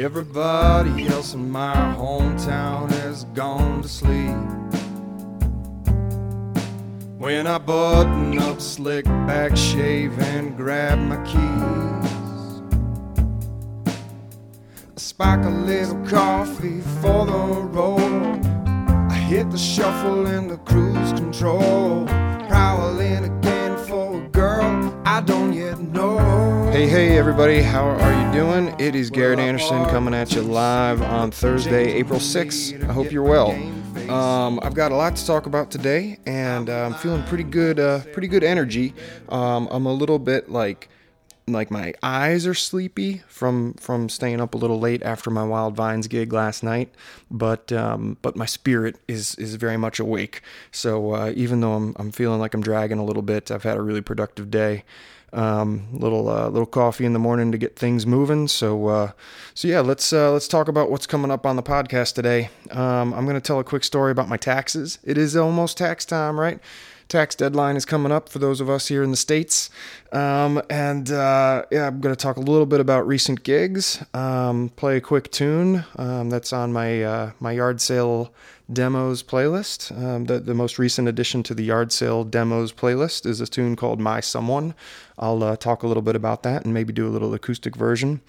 Everybody else in my hometown has gone to sleep. When I button up, slick back, shave, and grab my keys, I spike a little coffee for the road. I hit the shuffle and the cruise control, prowling again I don't yet know. Hey, hey, everybody, how are you doing? It is Garrett Anderson coming at you live on Thursday, April 6th. I hope you're well. Um, I've got a lot to talk about today, and uh, I'm feeling pretty good, uh, pretty good energy. Um, I'm a little bit like, like my eyes are sleepy from from staying up a little late after my Wild Vines gig last night, but um, but my spirit is is very much awake. So uh, even though I'm I'm feeling like I'm dragging a little bit, I've had a really productive day um, little uh, little coffee in the morning to get things moving. So uh, so yeah, let's uh, let's talk about what's coming up on the podcast today. Um, I'm going to tell a quick story about my taxes. It is almost tax time, right? Tax deadline is coming up for those of us here in the states, um, and uh, yeah, I'm going to talk a little bit about recent gigs. Um, play a quick tune um, that's on my uh, my yard sale demos playlist. Um, the, the most recent addition to the yard sale demos playlist is a tune called My Someone. I'll uh, talk a little bit about that and maybe do a little acoustic version.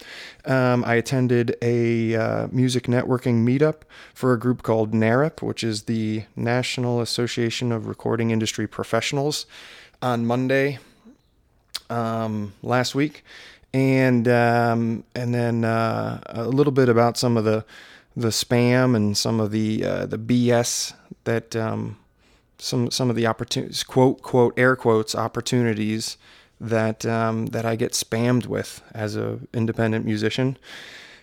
Um, I attended a uh, music networking meetup for a group called NARIP, which is the National Association of Recording Industry Professionals, on Monday um, last week. And um, and then uh, a little bit about some of the the spam and some of the uh, the BS that um, some some of the opportunities quote quote air quotes opportunities that um, that I get spammed with as a independent musician.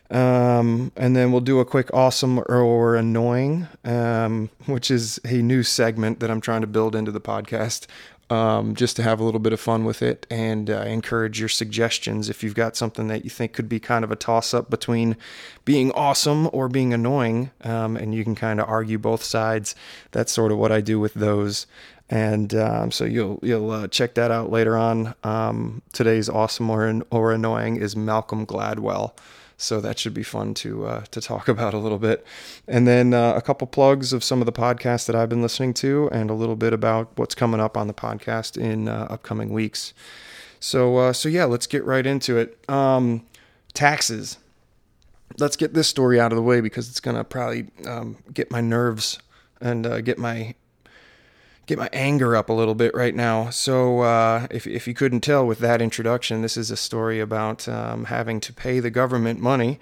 Um, and then we'll do a quick awesome or, annoying, um, which is a new segment that I'm trying to build into the podcast um, just to have a little bit of fun with it and uh, encourage your suggestions if you've got something that you think could be kind of a toss up between being awesome or being annoying. Um, and you can kind of argue both sides. That's sort of what I do with those. And um, so you'll you'll uh, check that out later on. Um, today's awesome or or annoying is Malcolm Gladwell. So that should be fun to uh, to talk about a little bit, and then uh, a couple plugs of some of the podcasts that I've been listening to, and a little bit about what's coming up on the podcast in uh, upcoming weeks. So uh, so yeah, let's get right into it. Um, taxes. Let's get this story out of the way because it's gonna probably um, get my nerves and uh, get my get my anger up a little bit right now. So, uh, if, if you couldn't tell with that introduction, this is a story about um, having to pay the government money.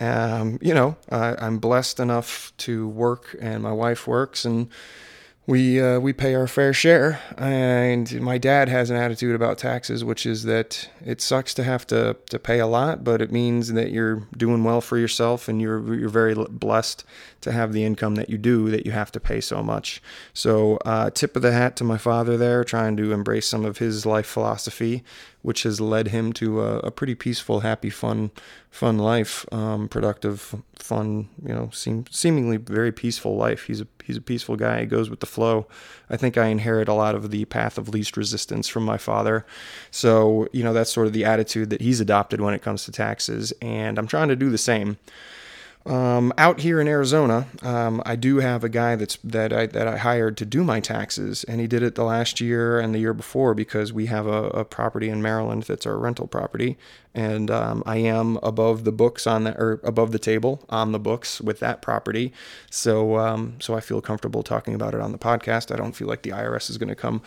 Um, you know, I'm blessed enough to work, and my wife works, and we uh, we pay our fair share. And my dad has an attitude about taxes, which is that it sucks to have to to pay a lot, but it means that you're doing well for yourself, and you're you're very blessed to have the income that you do that you have to pay so much. So, uh, tip of the hat to my father there, trying to embrace some of his life philosophy, which has led him to a, a pretty peaceful, happy, fun, fun life, um, productive, fun. You know, seem, seemingly very peaceful life. He's a he's a peaceful guy. He goes with the flow. I think I inherit a lot of the path of least resistance from my father. So you know that's sort of the attitude that he's adopted when it comes to taxes, and I'm trying to do the same. Um, out here in Arizona, um, I do have a guy that's that I that I hired to do my taxes, and he did it the last year and the year before because we have a, a property in Maryland that's our rental property, and um, I am above the books on that or above the table on the books with that property, so um, so I feel comfortable talking about it on the podcast. I don't feel like the IRS is going to come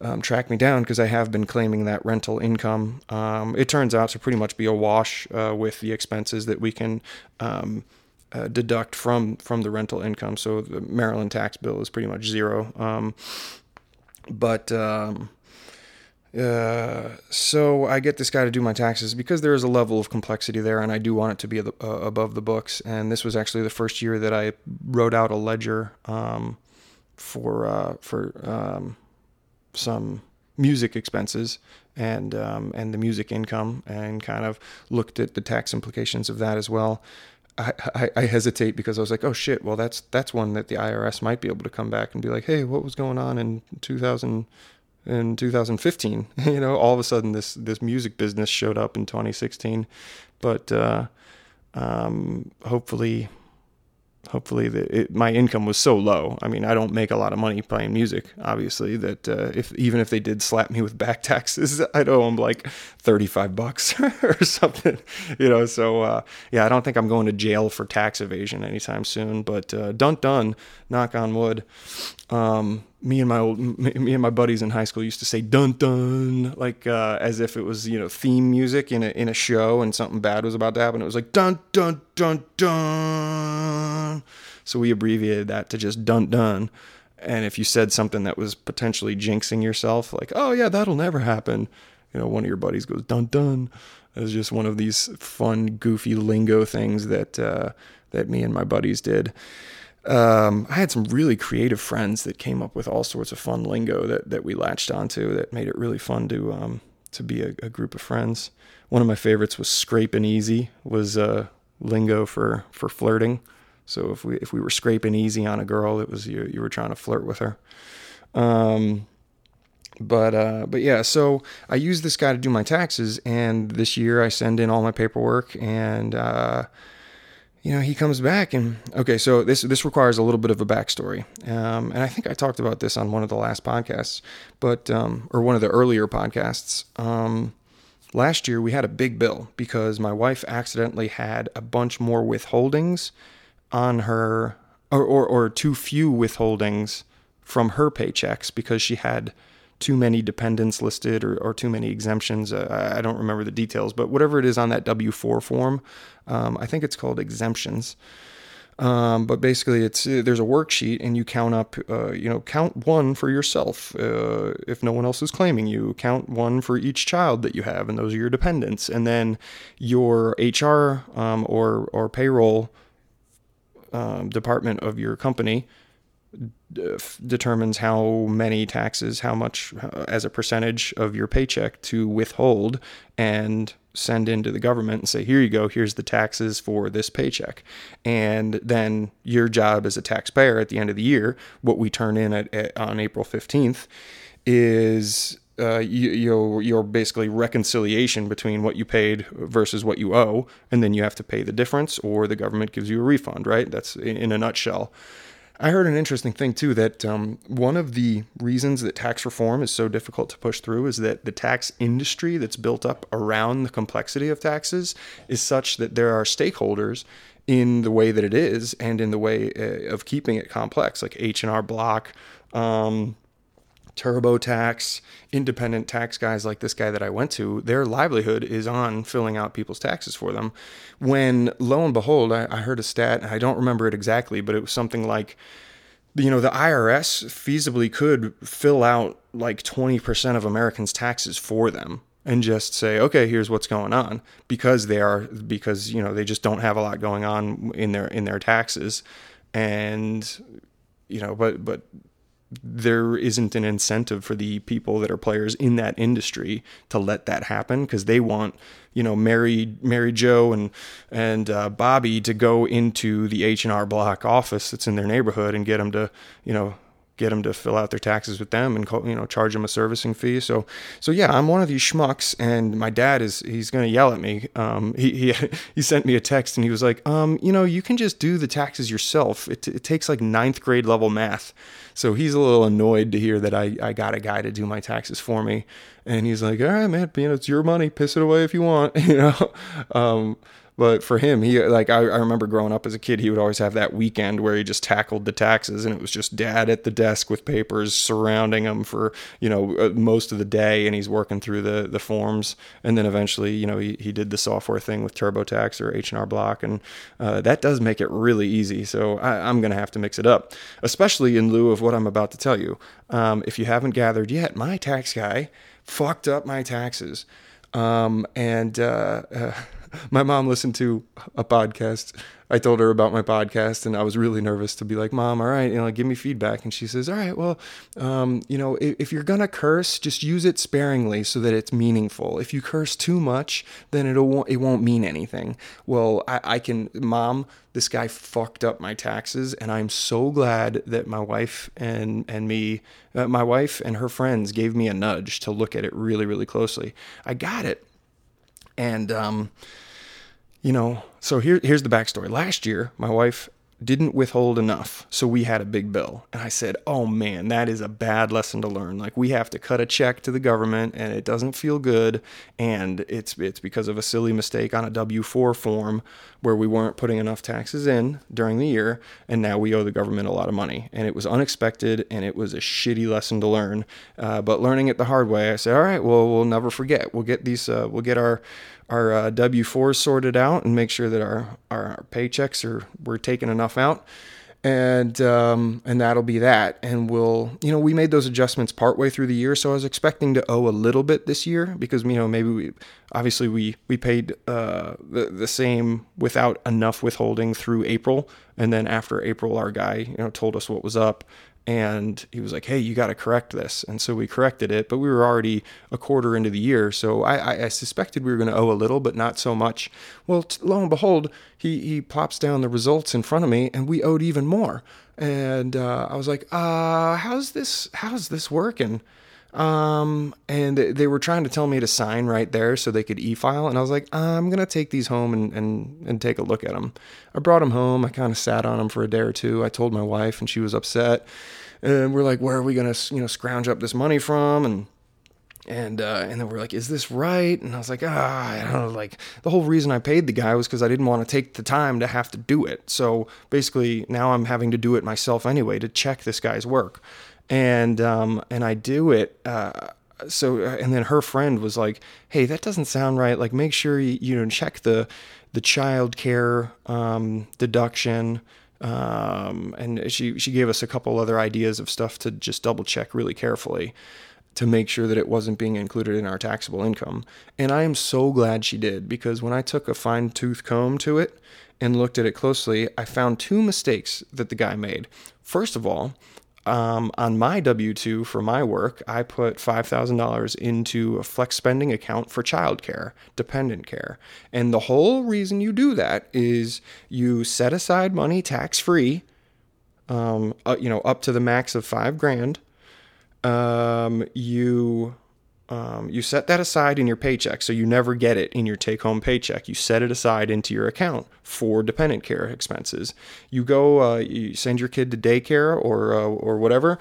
um, track me down because I have been claiming that rental income. Um, it turns out to pretty much be a wash uh, with the expenses that we can um, uh, deduct from from the rental income. So the Maryland tax bill is pretty much zero. Um, but um, uh, so I get this guy to do my taxes because there is a level of complexity there, and I do want it to be uh, above the books. And this was actually the first year that I wrote out a ledger um, for uh, for um, some music expenses and um, and the music income, and kind of looked at the tax implications of that as well. I, I, hesitate because I was like, oh shit, well that's that's one that the IRS might be able to come back and be like, hey, what was going on in 2000 in 2015? you know, all of a sudden this this music business showed up in 2016, but uh, Um, hopefully, hopefully the, it, my income was so low. I mean, I don't make a lot of money playing music, obviously. That uh, if even if they did slap me with back taxes, I'd owe them like thirty five bucks or something, you know. So uh, yeah, I don't think I'm going to jail for tax evasion anytime soon. But uh, done done, knock on wood. Um, me and my old me and my buddies in high school used to say dun dun like uh, as if it was you know theme music in a in a show and something bad was about to happen. It was like dun dun dun dun. So we abbreviated that to just dun dun. And if you said something that was potentially jinxing yourself, like oh yeah that'll never happen, you know one of your buddies goes dun dun. It was just one of these fun goofy lingo things that uh, that me and my buddies did um, I had some really creative friends that came up with all sorts of fun lingo that, that we latched onto that made it really fun to um, to be a, a, group of friends. One of my favorites was scraping easy was uh, lingo for for flirting. So if we if we were scraping easy on a girl, it was you you were trying to flirt with her. Um, but uh, but yeah, so I use this guy to do my taxes, and this year I send in all my paperwork and. Uh, you know, he comes back and okay, so this this requires a little bit of a backstory, um, and I think I talked about this on one of the last podcasts, but um, or one of the earlier podcasts. Um, last year we had a big bill because my wife accidentally had a bunch more withholdings on her, or or, or too few withholdings from her paychecks because she had too many dependents listed or, or too many exemptions. Uh, I don't remember the details, but whatever it is on that W 4 form, um, I think it's called exemptions. Um, but basically, it's uh, there's a worksheet, and you count up. Uh, you know, count one for yourself uh, if no one else is claiming you. Count one for each child that you have, and those are your dependents. And then your HR um, or or payroll um, department of your company determines how many taxes, how much uh, as a percentage of your paycheck to withhold and send into the government and say, here you go, here's the taxes for this paycheck. And then your job as a taxpayer at the end of the year, what we turn in at, at on April 15th is uh, you, your your basically reconciliation between what you paid versus what you owe, and then you have to pay the difference, or the government gives you a refund. Right? That's in, in a nutshell. I heard an interesting thing too that um, one of the reasons that tax reform is so difficult to push through is that the tax industry that's built up around the complexity of taxes is such that there are stakeholders in the way that it is and in the way uh, of keeping it complex, like H and R Block. Um, TurboTax, independent tax guys like this guy that I went to, their livelihood is on filling out people's taxes for them. When lo and behold, I, I heard a stat, I don't remember it exactly, but it was something like, you know, the IRS feasibly could fill out like 20% of Americans' taxes for them and just say, okay, here's what's going on because they are, because, you know, they just don't have a lot going on in their, in their taxes. And, you know, but, but there isn't an incentive for the people that are players in that industry to let that happen because they want you know Mary Mary Joe and and uh, Bobby to go into the H and R Block office that's in their neighborhood and get them to you know get them to fill out their taxes with them and you know charge them a servicing fee. So so yeah, I'm one of these schmucks, and my dad is he's gonna yell at me. Um, he he he sent me a text and he was like, um, you know, you can just do the taxes yourself. It it takes like ninth grade level math. So he's a little annoyed to hear that I I got a guy to do my taxes for me, and he's like, all right, man, you know, it's your money, piss it away if you want, you know. Um, but for him, he like I, I remember growing up as a kid, he would always have that weekend where he just tackled the taxes, and it was just dad at the desk with papers surrounding him for you know uh, most of the day, and he's working through the the forms, and then eventually you know he, he did the software thing with TurboTax or H and R Block, and uh, that does make it really easy. So I, am gonna have to mix it up, especially in lieu of what I'm about to tell you. Um, if you haven't gathered yet, my tax guy fucked up my taxes. Um, and uh, uh, my mom listened to a podcast. I told her about my podcast, and I was really nervous to be like, "Mom, all right, you know, give me feedback." And she says, "All right, well, um, you know, if, if, you're gonna curse, just use it sparingly so that it's meaningful. If you curse too much, then it'll it won't mean anything." Well, I, I can, Mom. This guy fucked up my taxes, and I'm so glad that my wife and and me, uh, my wife and her friends gave me a nudge to look at it really, really closely. I got it, and um you know, so here, here's the backstory. Last year, my wife didn't withhold enough, so we had a big bill. And I said, "Oh man, that is a bad lesson to learn. Like we have to cut a check to the government and it doesn't feel good and it's it's because of a silly mistake on a W4 form where we weren't putting enough taxes in during the year and now we owe the government a lot of money. And it was unexpected and it was a shitty lesson to learn. Uh, but learning it the hard way, I said, "All right, well, we'll never forget. We'll get these uh, we'll get our our uh, W fours sorted out and make sure that our, our, our paychecks are we're taking enough out, and um, and that'll be that. And we'll you know we made those adjustments partway through the year, so I was expecting to owe a little bit this year because you know maybe we obviously we we paid uh, the the same without enough withholding through April, and then after April our guy you know told us what was up and he was like, "Hey, you got to correct this." And so we corrected it, but we were already a quarter into the year, so I, I suspected we were going to owe a little, but not so much. Well, t- lo and behold, he he pops down the results in front of me, and we owed even more. And uh, I was like, "Uh, how's this? How's this working?" Um, and they were trying to tell me to sign right there so they could e-file. And I was like, I'm going to take these home and, and, and take a look at them. I brought them home. I kind of sat on them for a day or two. I told my wife and she was upset. And we're like, where are we to, you know, scrounge up this money from? And, and uh, and then we're like, is this right? And I was like, ah, I don't know. Like the whole reason I paid the guy was because I didn't want to take the time to have to do it. So basically, now I'm having to do it myself anyway to check this guy's work and um, and I do it. Uh, so uh, and then her friend was like, "Hey, that doesn't sound right. Like, make sure you you know check the the child care um, deduction." Um, and she she gave us a couple other ideas of stuff to just double check really carefully to make sure that it wasn't being included in our taxable income. And I am so glad she did because when I took a fine tooth comb to it and looked at it closely, I found two mistakes that the guy made. First of all, um, on my W 2 for my work, I put $5,000 into a flex spending account for childcare, dependent care. And the whole reason you do that is you set aside money tax free, um, uh, you know, up to the max of five grand. Um, you um, you set that aside in your paycheck, so you never get it in your take home paycheck. You set it aside into your account for dependent care expenses. You go, uh, you send your kid to daycare or uh, or whatever,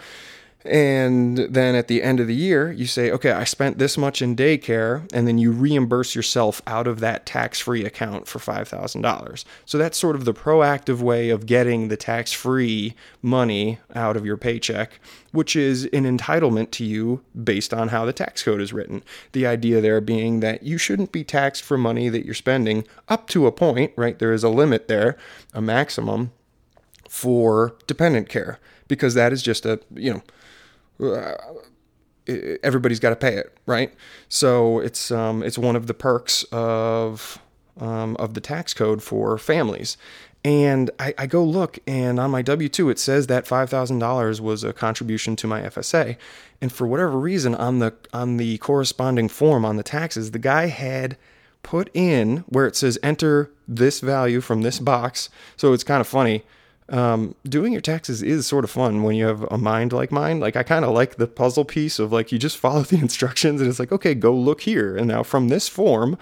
and then at the end of the year, you say, okay, I spent this much in daycare, and then you reimburse yourself out of that tax free account for $5,000. So that's sort of the proactive way of getting the tax free money out of your paycheck, which is an entitlement to you based on how the tax code is written. The idea there being that you shouldn't be taxed for money that you're spending up to a point, right? There is a limit there, a maximum for dependent care, because that is just a, you know, everybody's got to pay it, right? So it's um, it's one of the perks of um, of the tax code for families. And I, I go look, and on my W two it says that five thousand dollars was a contribution to my FSA, and for whatever reason on the on the corresponding form on the taxes, the guy had put in where it says enter this value from this box. So it's kind of funny um, doing your taxes is sort of fun when you have a mind like mine. Like I kind of like the puzzle piece of like you just follow the instructions and it's like okay, go look here, and now from this form,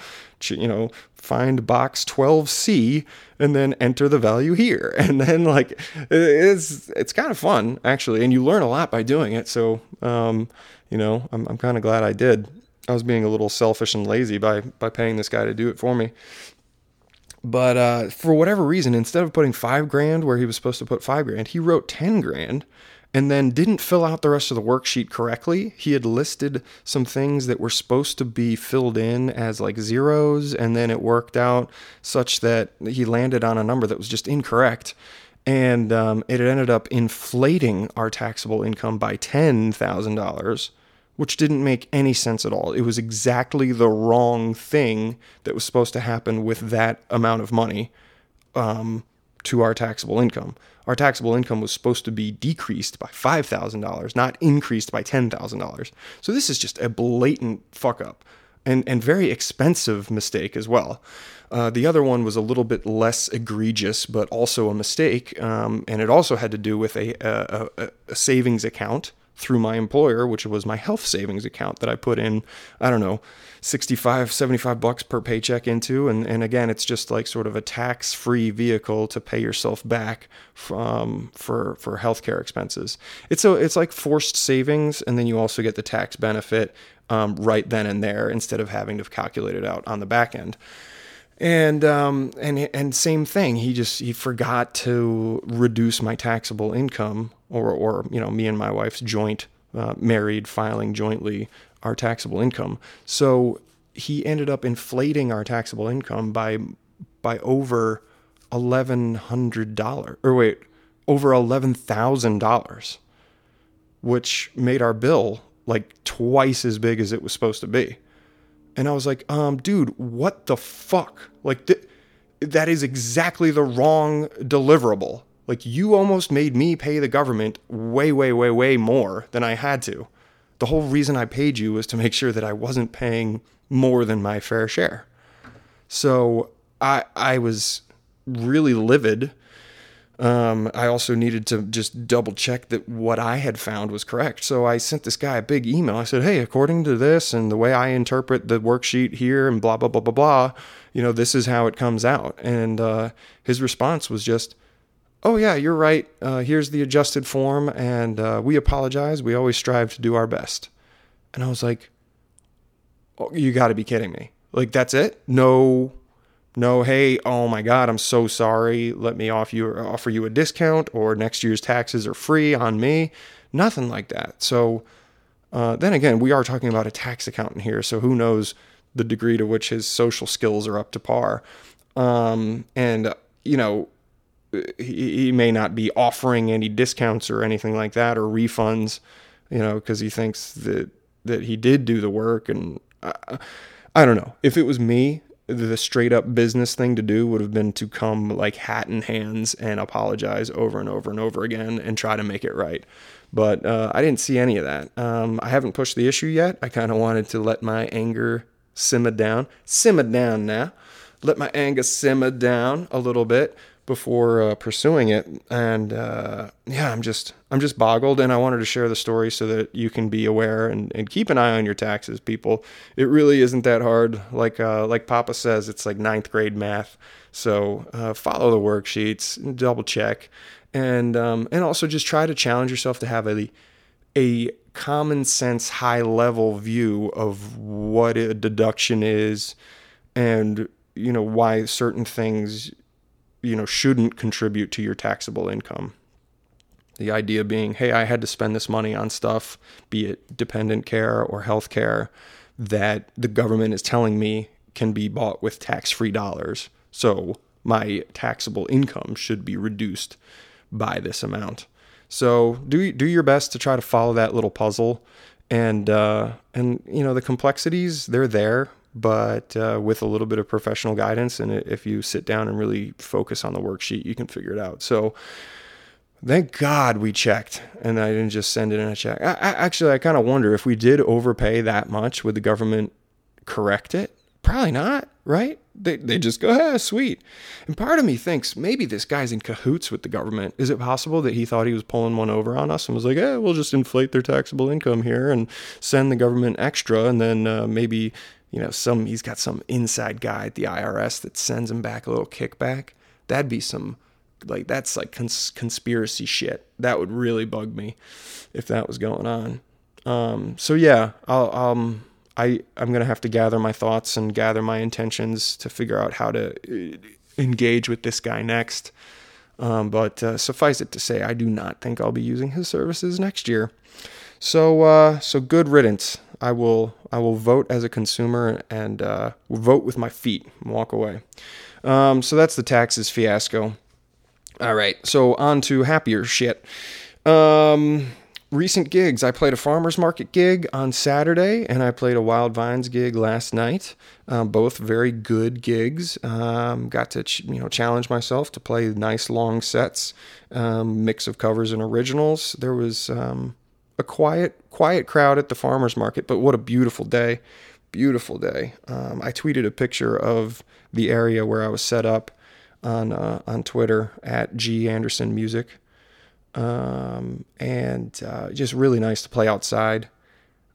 you know, find box 12C and then enter the value here, and then like it's it's kind of fun actually, and you learn a lot by doing it. So um, you know, I'm I'm kind of glad I did. I was being a little selfish and lazy by by paying this guy to do it for me. But uh, for whatever reason, instead of putting five grand where he was supposed to put five grand, he wrote 10 grand and then didn't fill out the rest of the worksheet correctly. He had listed some things that were supposed to be filled in as like zeros, and then it worked out such that he landed on a number that was just incorrect. And um, it ended up inflating our taxable income by $10,000 which didn't make any sense at all. It was exactly the wrong thing that was supposed to happen with that amount of money um, to our taxable income. Our taxable income was supposed to be decreased by $5,000, not increased by $10,000. So this is just a blatant fuck up and, and very expensive mistake as well. Uh, the other one was a little bit less egregious, but also a mistake, um, and it also had to do with a, a, a savings account through my employer, which was my health savings account that I put in, I don't know, 65, 75 bucks per paycheck into. And, and again, it's just like sort of a tax free vehicle to pay yourself back from, for, for healthcare expenses. It's a, it's like forced savings. And then you also get the tax benefit um, right then and there instead of having to calculate it out on the back end and um, and and same thing. He just he forgot to reduce my taxable income, or or you know me and my wife's joint uh, married filing jointly our taxable income. So he ended up inflating our taxable income by by over eleven hundred dollars, or wait, over eleven thousand dollars, which made our bill like twice as big as it was supposed to be. And I was like, um, dude, what the fuck? Like, th- that is exactly the wrong deliverable. Like, you almost made me pay the government way, way, way, way more than I had to. The whole reason I paid you was to make sure that I wasn't paying more than my fair share. So I, I was really livid um, I also needed to just double check that what I had found was correct. So I sent this guy a big email. I said, Hey, according to this and the way I interpret the worksheet here and blah, blah, blah, blah, blah, you know, this is how it comes out. And uh, his response was just, Oh, yeah, you're right. Uh, here's the adjusted form. And uh, we apologize. We always strive to do our best. And I was like, oh, You got to be kidding me. Like, that's it? No no, hey, oh my God, I'm so sorry. Let me offer you offer you a discount, or next year's taxes are free on me. Nothing like that. So uh, then again, we are talking about a tax accountant here, so who knows the degree to which his social skills are up to par. Um, and you know, he, he, may not be offering any discounts or anything like that or refunds, you know, because he thinks that that he did do the work. And I, I don't know if it was me the straight up business thing to do would have been to come like hat in hands and apologize over and over and over again and try to make it right. But uh, I didn't see any of that. Um, I haven't pushed the issue yet. I kind of wanted to let my anger simmer down. Simmer down now. Let my anger simmer down a little bit before uh, pursuing it. And uh, yeah i'm just i'm just boggled and i wanted to share the story so that you can be aware and, and keep an eye on your taxes people. It really isn't that hard. Like uh, like papa says it's like ninth grade math. So uh, follow the worksheets double check. And um, and also just try to challenge yourself to have a a common sense high level view of what a deduction is and you know why certain things you know shouldn't contribute to your taxable income. The idea being, hey, I had to spend this money on stuff, be it dependent care or health care, that the government is telling me can be bought with tax free dollars. So my taxable income should be reduced by this amount. So do do your best to try to follow that little puzzle, and uh, and you know the complexities they're there but uh, with a little bit of professional guidance and if you sit down and really focus on the worksheet you can figure it out. So thank god we checked and i didn't just send it in a check. I, I, actually i kind of wonder if we did overpay that much would the government correct it? Probably not right? They, they just go ah sweet. And part of me thinks maybe this guy's in cahoots with the government. Is it possible that he thought he was pulling one over on us and was like eh, we'll just inflate their taxable income here and send the government extra and then uh, maybe you know, some he's got some inside guy at the IRS that sends him back a little kickback. That'd be some like that's like cons- conspiracy shit. That would really bug me if that was going on. Um, so yeah, I'll um I I'm gonna have to gather my thoughts and gather my intentions to figure out how to uh, engage with this guy next. Um, but uh, suffice it to say, I do not think I'll be using his services next year. So uh, so good riddance. I will I will vote as a consumer and uh, vote with my feet and walk away. Um, so that's the taxes fiasco. All right, so on to happier shit. Um, recent gigs. I played a farmers market gig on Saturday, and I played a Wild Vines gig last night. Um, both very good gigs. Um, got to ch- you know challenge myself to play nice long sets, um, mix of covers and originals. There was um, a quiet, quiet crowd at the farmers market, but what a beautiful day. Beautiful day. Um, I tweeted a picture of the area where I was set up on uh, on Twitter at G Anderson Music. um, and uh, just really nice to play outside.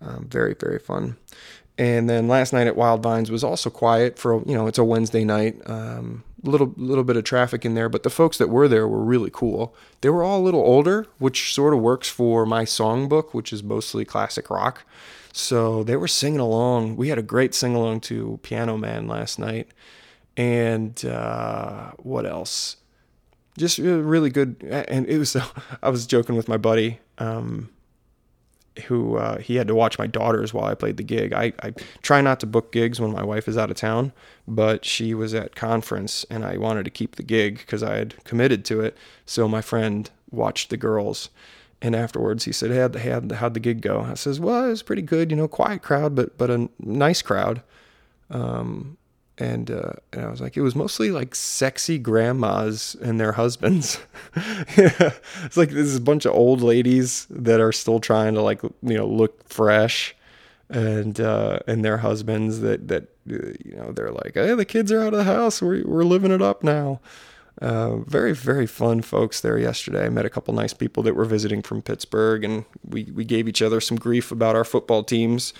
Um, very very fun. And then last night at Wild Vines was also quiet for you know it's a Wednesday night. Um, little little bit of traffic in there, but the folks that were there were really cool. They were all a little older, which sort of works for my songbook, which is mostly classic rock. So they were singing along. We had a great sing along to Piano Man last night, and uh, what else? Just really good. And it was I was joking with my buddy. Um, who uh, he had to watch my daughters while I played the gig. I, I try not to book gigs when my wife is out of town, but she was at conference and I wanted to keep the gig because I had committed to it. So my friend watched the girls, and afterwards he said, "Hey, how'd, how'd the gig go?" I says, "Well, it was pretty good. You know, quiet crowd, but but a nice crowd." Um, and uh, and I was like, it was mostly like sexy grandmas and their husbands. It's like this is a bunch of old ladies that are still trying to like you know look fresh, and uh, and their husbands that that uh, you know they're like, hey, the kids are out of the house. We're we're living it up now. Uh, very very fun folks there yesterday. I met a couple nice people that were visiting from Pittsburgh, and we we gave each other some grief about our football teams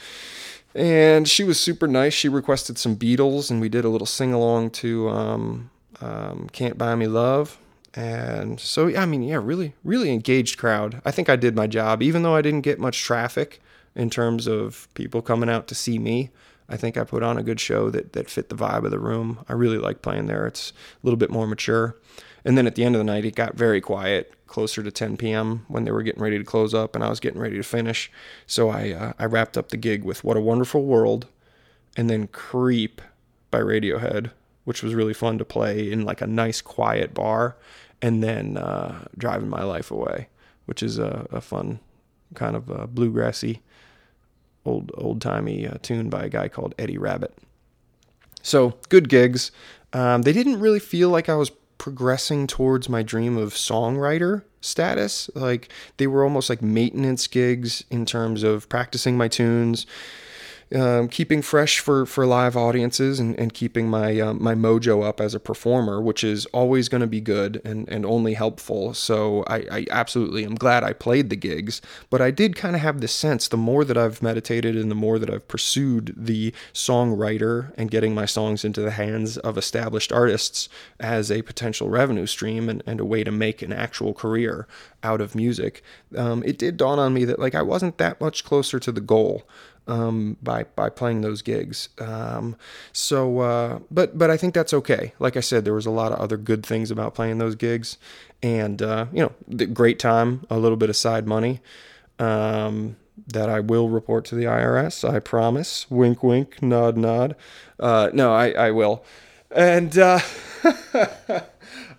and she was super nice. She requested some Beatles, and we did a little sing along to um, um, "Can't Buy Me Love." And so, I mean, yeah, really, really engaged crowd. I think I did my job, even though I didn't get much traffic in terms of people coming out to see me. I think I put on a good show that that fit the vibe of the room. I really like playing there. It's a little bit more mature. And then at the end of the night, it got very quiet, closer to 10 p.m. when they were getting ready to close up, and I was getting ready to finish. So I uh, I wrapped up the gig with "What a Wonderful World," and then "Creep" by Radiohead, which was really fun to play in like a nice quiet bar, and then uh, "Driving My Life Away," which is a, a fun kind of uh, bluegrassy, old old timey uh, tune by a guy called Eddie Rabbitt. So good gigs. Um, they didn't really feel like I was progressing towards my dream of songwriter status. Like they were almost like maintenance gigs in terms of practicing my tunes, um, keeping fresh for, for live audiences and, and keeping my um, my mojo up as a performer, which is always going to be good and, and only helpful. So I, I absolutely am glad I played the gigs, but I did kind of have this sense the more that I've meditated and the more that I've pursued the songwriter and getting my songs into the hands of established artists as a potential revenue stream and, and a way to make an actual career out of music, um, it did dawn on me that like I wasn't that much closer to the goal um, by by playing those gigs. Um, so, uh, but but I think that's okay. Like I said, there was a lot of other good things about playing those gigs, and uh, you know, the great time, a little bit of side money. Um, that I will report to the IRS. I promise. Wink, wink, nod, nod. Uh, no, I, I will. And uh,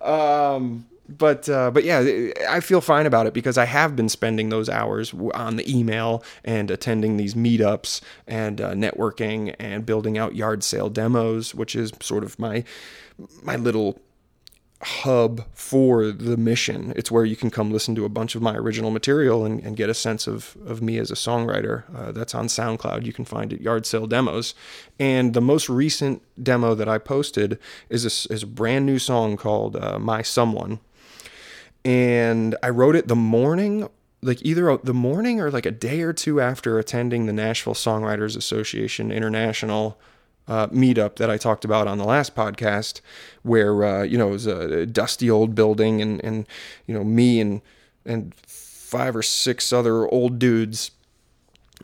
um, but uh, but yeah, I feel fine about it because I have been spending those hours on the email and attending these meetups and uh, networking and building out yard sale demos, which is sort of my my little hub for the mission. It's where you can come listen to a bunch of my original material and, and get a sense of, of me as a songwriter. Uh, that's on SoundCloud. You can find it Yard Sale Demos. And the most recent demo that I posted is a, is a brand new song called uh, My Someone and I wrote it the morning, like either the morning or like a day or two after attending the Nashville Songwriters Association International uh, meetup that I talked about on the last podcast, where uh, you know it was a dusty old building, and and you know me and and five or six other old dudes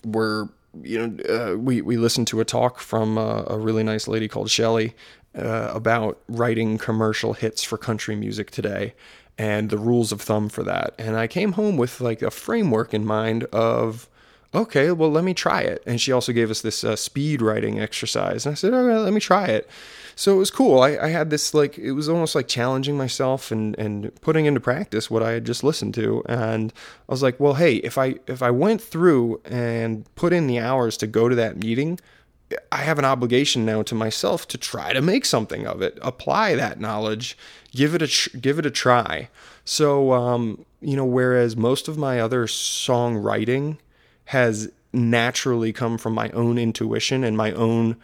were you know uh, we we listened to a talk from uh, a really nice lady called Shelly uh, about writing commercial hits for country music today and the rules of thumb for that. And I came home with like a framework in mind of, okay, well, let me try it. And she also gave us this uh, speed writing exercise. And I said, all right, let me try it. So it was cool. I, I, had this like, it was almost like challenging myself and, and putting into practice what I had just listened to. And I was like, well, hey, if I, if I went through and put in the hours to go to that meeting, I have an obligation now to myself to try to make something of it, apply that knowledge, give it a tr- give it a try. So, um, you know, whereas most of my other songwriting has naturally come from my own intuition and my own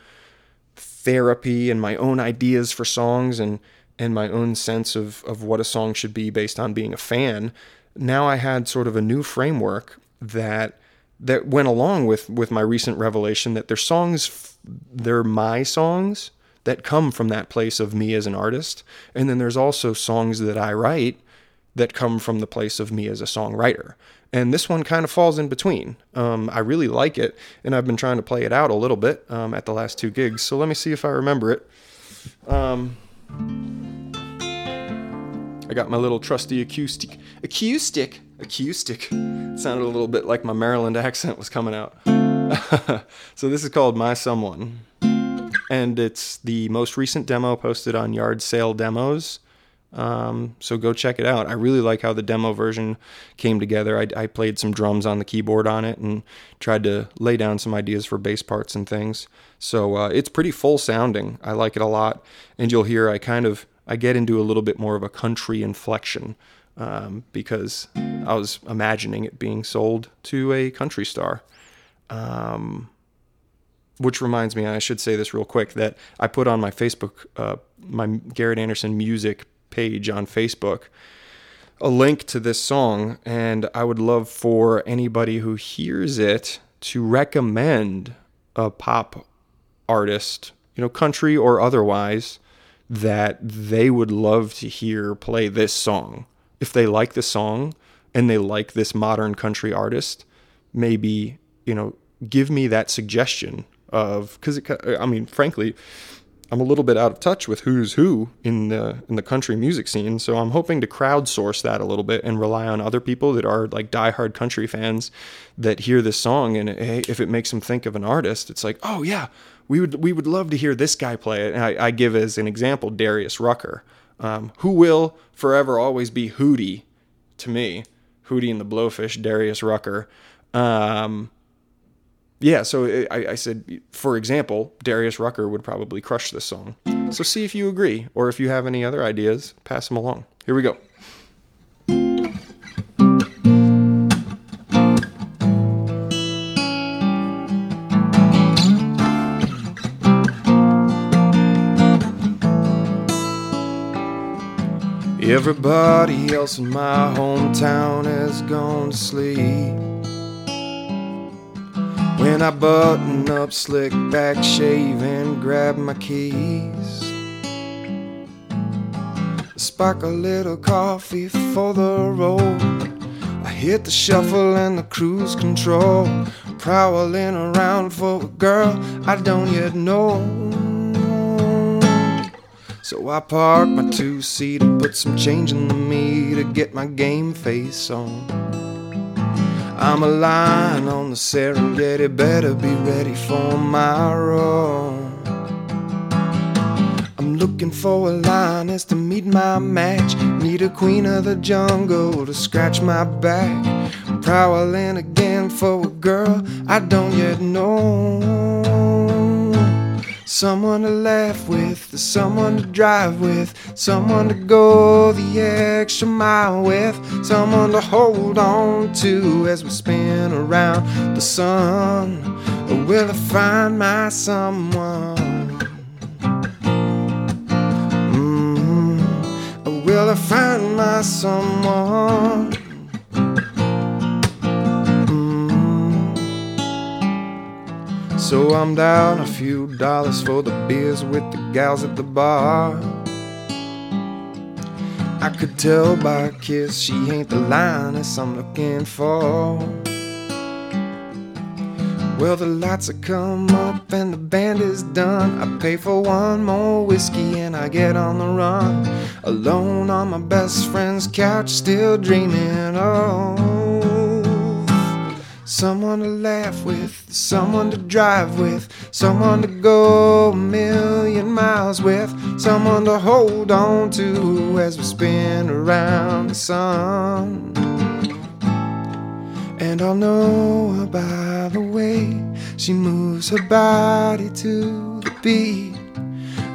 therapy and my own ideas for songs and and my own sense of of what a song should be based on being a fan. now I had sort of a new framework that that went along with with my recent revelation that they're songs they're my songs that come from that place of me as an artist and then there's also songs that I write that come from the place of me as a songwriter and this one kind of falls in between. Um, I really like it, and I've been trying to play it out a little bit um, at the last two gigs. So let me see if I remember it. Um, I got my little trusty acoustic, acoustic, acoustic. sounded a little bit like my Maryland accent was coming out. so this is called My Someone, and it's the most recent demo posted on Yard Sale Demos. Um, so go check it out. I really like how the demo version came together. I, I, played some drums on the keyboard on it and tried to lay down some ideas for bass parts and things. So uh, it's pretty full sounding. I like it a lot, and you'll hear I kind of I get into a little bit more of a country inflection um, because I was imagining it being sold to a country star. Um, which reminds me, I should say this real quick that I put on my Facebook, uh, my Garrett Anderson music page on Facebook a link to this song, and I would love for anybody who hears it to recommend a pop artist, you know, country or otherwise, that they would love to hear play this song. If they like the song and they like this modern country artist, maybe, you know, give me that suggestion of, because I mean, frankly, I'm a little bit out of touch with who's who in the in the country music scene, so I'm hoping to crowdsource that a little bit and rely on other people that are like diehard country fans that hear this song and hey, if it makes them think of an artist, it's like, oh yeah, we would we would love to hear this guy play it. And I, I give as an example Darius Rucker, um, who will forever always be Hootie to me, Hootie and the Blowfish, Darius Rucker. Um, yeah, so I, I, said, for example, Darius Rucker would probably crush this song. So see if you agree, or if you have any other ideas, pass them along. Here we go. Everybody else in my hometown has gone to sleep. When I button up, slick back, shave, and grab my keys. Spark a little coffee for the road. I hit the shuffle and the cruise control. Prowling around for a girl I don't yet know. So I park my two seat and put some change in the me to get my game face on. I'm a lion on the Serengeti, better be ready for my roar. I'm looking for a lioness to meet my match. Need a queen of the jungle to scratch my back. Prowling again for a girl I don't yet know. Someone to laugh with, someone to drive with, someone to go the extra mile with, someone to hold on to as we spin around the sun. Will I find my someone? Mm-hmm. Will I find my someone? So I'm down a few dollars for the beers with the gals at the bar. I could tell by a kiss she ain't the lioness I'm looking for. Well, the lights have come up and the band is done. I pay for one more whiskey and I get on the run. Alone on my best friend's couch, still dreaming. Oh. Someone to laugh with, someone to drive with, someone to go a million miles with, someone to hold on to as we spin around the sun. And I'll know her by the way she moves her body to the beat,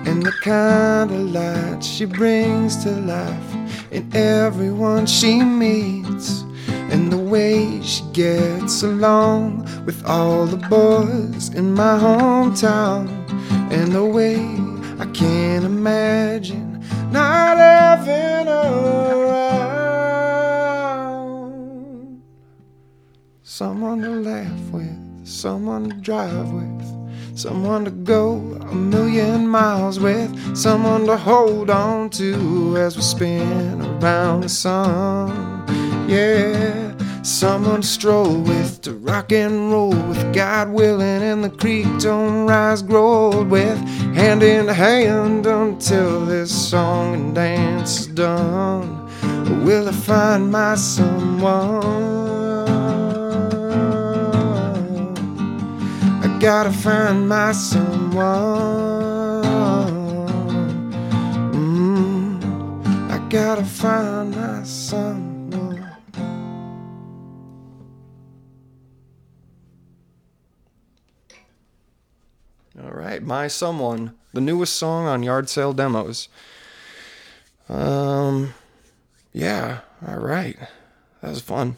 and the kind of light she brings to life in everyone she meets and the way she gets along with all the boys in my hometown, and the way I can't imagine not having around. someone to laugh with, someone to drive with, someone to go a million miles with, someone to hold on to as we spin around the sun. Yeah, someone stroll with, to rock and roll with, God willing, and the creek don't rise, grow old with, hand in hand until this song and dance is done. Will I find my someone? I gotta find my someone. Mm, I gotta find my someone. Right, My Someone, the newest song on Yard Sale Demos. Um, yeah, all right. That was fun.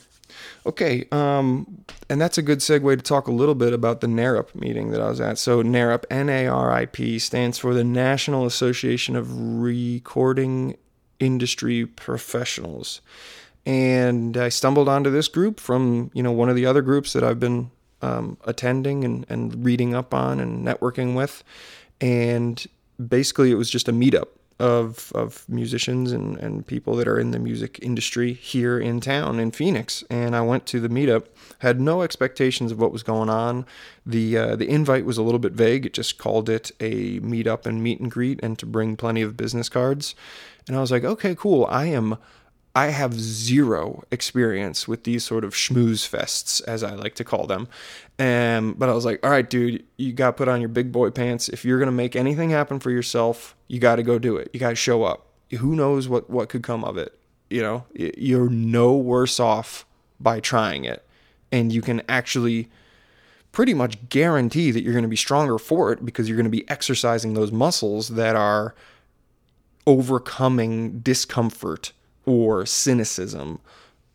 Okay, um, and that's a good segue to talk a little bit about the NARIP meeting that I was at. So, NARIP, N A R I P, stands for the National Association of Recording Industry Professionals. And I stumbled onto this group from, you know, one of the other groups that I've been um, attending and, and reading up on and networking with. And basically, it was just a meetup of of musicians and, and people that are in the music industry here in town in Phoenix. And I went to the meetup, had no expectations of what was going on. The uh, the invite was a little bit vague. It just called it a meetup and meet and greet and to bring plenty of business cards. And I was like, okay, cool. I am I have zero experience with these sort of schmooze fests, as I like to call them. Um, but I was like, all right, dude, you got to put on your big boy pants. If you're going to make anything happen for yourself, you got to go do it. You got to show up. Who knows what, what could come of it? You know, you're no worse off by trying it. And you can actually pretty much guarantee that you're going to be stronger for it because you're going to be exercising those muscles that are overcoming discomfort or cynicism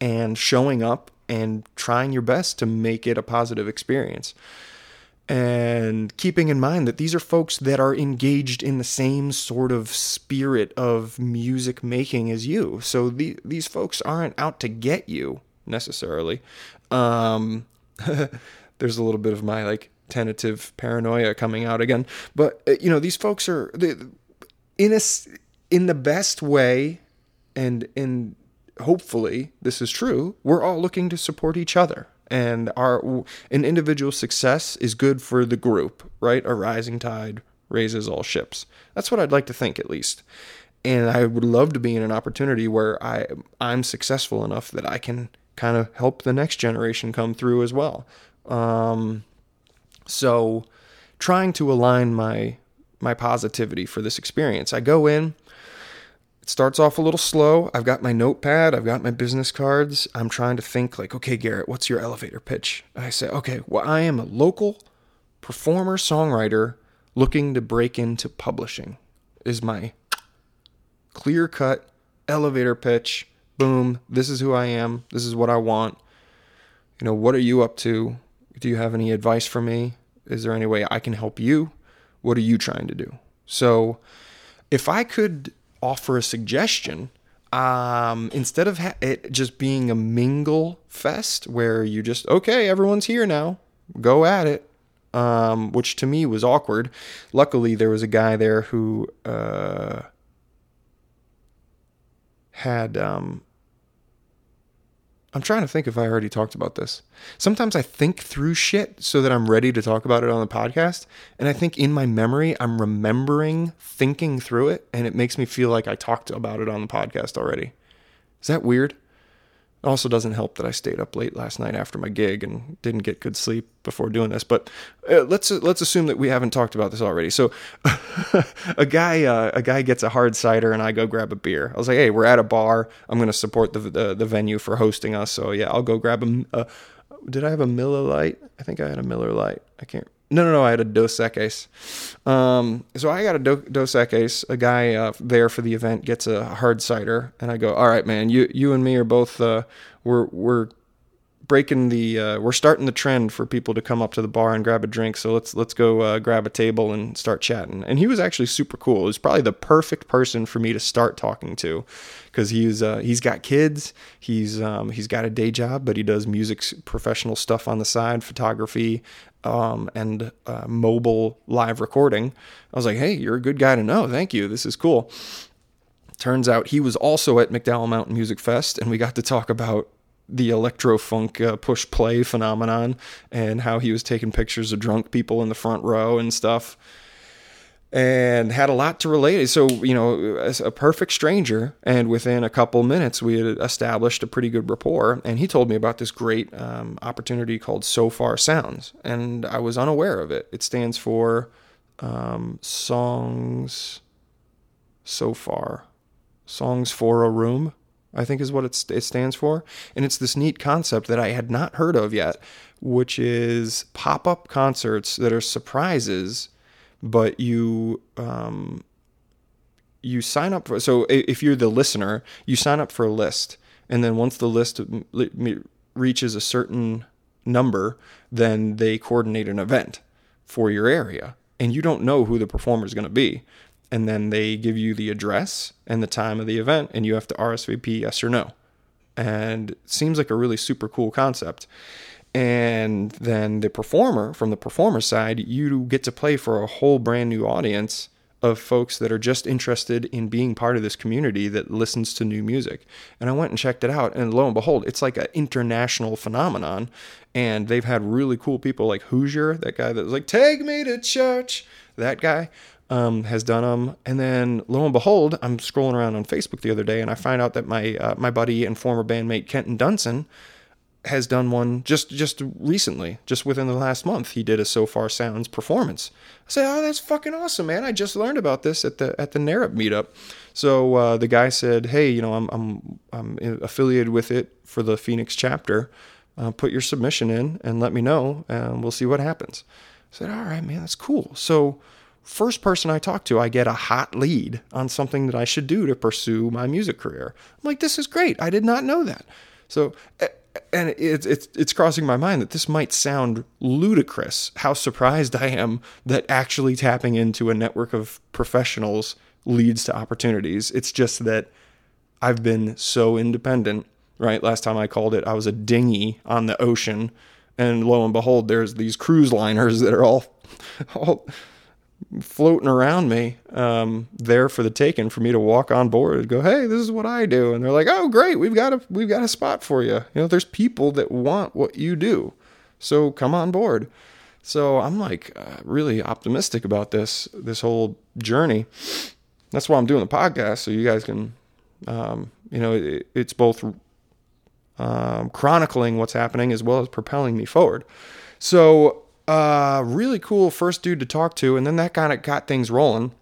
and showing up and trying your best to make it a positive experience. And keeping in mind that these are folks that are engaged in the same sort of spirit of music making as you. So the, these folks aren't out to get you necessarily. Um, there's a little bit of my like tentative paranoia coming out again, but uh, you know these folks are in a in the best way and and hopefully this is true we're all looking to support each other. And our an individual success is good for the group right? A rising tide raises all ships. That's what i'd like to think at least. And i would love to be in an opportunity where i i'm successful enough that i can kind of help the next generation come through as well. Um, so trying to align my my positivity for this experience i go in it starts off a little slow. I've got my notepad, I've got my business cards. I'm trying to think like, okay, Garrett, what's your elevator pitch? I say, okay, well, I am a local performer songwriter looking to break into publishing. Is my clear cut elevator pitch. Boom, this is who I am. This is what I want. You know, what are you up to? Do you have any advice for me? Is there any way I can help you? What are you trying to do? So, if I could offer a suggestion. Um, instead of ha- it just being a mingle fest where you just, okay, everyone's here now, go at it, um, which to me was awkward. Luckily, there was a guy there who uh, had um, I'm trying to think if I already talked about this. Sometimes I think through shit so that I'm ready to talk about it on the podcast. And I think in my memory, I'm remembering thinking through it, and it makes me feel like I talked about it on the podcast already. Is that weird? It also doesn't help that I stayed up late last night after my gig and didn't get good sleep before doing this. But uh, let's let's assume that we haven't talked about this already. So a guy uh, a guy gets a hard cider and I go grab a beer. I was like, hey, we're at a bar. I'm gonna support the the, the venue for hosting us. So yeah, I'll go grab a. Uh, did I have a Miller Lite? I think I had a Miller Lite. I can't no, no, no. I had a Dos Equis. Um, so I got a Do- Dos Equis. A guy uh, there for the event gets a hard cider, and I go, "All right, man. You, you and me are both. Uh, we're we're breaking the uh, we're starting the trend for people to come up to the bar and grab a drink. So let's let's go uh, grab a table and start chatting. And he was actually super cool. He was probably the perfect person for me to start talking to because he's uh, he's got kids. He's um, he's got a day job but he does music professional stuff on the side photography um, and uh, mobile live recording. I was like hey you're a good guy to know. Thank you. This is cool. Turns out he was also at mcdowell mountain music fest and we got to talk about the electro funk uh, push play phenomenon and how he was taking pictures of drunk people in the front row and stuff. And had a lot to relate. So you know as a perfect stranger and within a couple minutes we had established a pretty good rapport and he told me about this great um, opportunity called Sofar Sounds and i was unaware of it. It stands for um, songs so far songs for a room I think is what it stands for. And it's this neat concept that I had not heard of yet, which is pop up concerts that are surprises, but you. Um, you sign up for so if you're the listener you sign up for a list and then once the list reaches a certain number then they coordinate an event for your area and you don't know who the performer is going to be and then they give you the address and the time of the event, and you have to RSVP yes or no. And seems like a really super cool concept. And then the performer, from the performer side, you get to play for a whole brand new audience of folks that are just interested in being part of this community that listens to new music. And I went and checked it out, and lo and behold, it's like an international phenomenon. And they've had really cool people like Hozier, that guy that was like, Take me to church, that guy um, has done them. And then lo and behold, I'm scrolling around on Facebook the other day and I find out that my uh, my buddy and former bandmate Kenton Dunson has done one just just recently, just within the last month. He did a Sofar Sounds performance. I say, oh, that's fucking awesome, man! I just learned about this at the at the NARIP meetup. So uh, the guy said, hey, you know, I'm I'm I'm affiliated with it for the Phoenix chapter. Uh, put your submission in and let me know, and we'll see what happens. I said, all right, man, that's cool. So first person I talk to, I get a hot lead on something that I should do to pursue my music career. I'm like, this is great. I did not know that. So, and it's it's it's crossing my mind that this might sound ludicrous. How surprised I am that actually tapping into a network of professionals leads to opportunities. It's just that I've been so independent. Right, last time I called it, I was a dinghy on the ocean, and lo and behold, there's these cruise liners that are all all floating around me um, there for the taking for me to walk on board and go hey this is what i do. And they're like oh great. We've got a we've got a spot for you. You know there's people that want what you do. So come on board. So i'm like uh, really optimistic about this this whole journey. That's why i'm doing the podcast so you guys can um, you know it, it's both um, chronicling what's happening as well as propelling me forward. So uh, really cool first dude to talk to, and then that kind of got things rolling.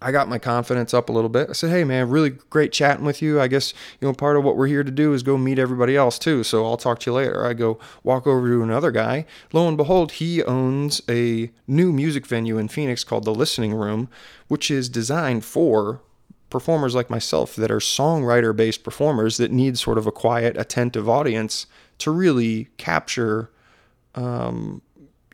I got my confidence up a little bit. I said, "Hey, man, really great chatting with you. I guess you know part of what we're here to do is go meet everybody else too. So I'll talk to you later." I go walk over to another guy. Lo and behold, he owns a new music venue in Phoenix called the Listening Room, which is designed for performers like myself that are songwriter based performers that need sort of a quiet, attentive audience to really capture um,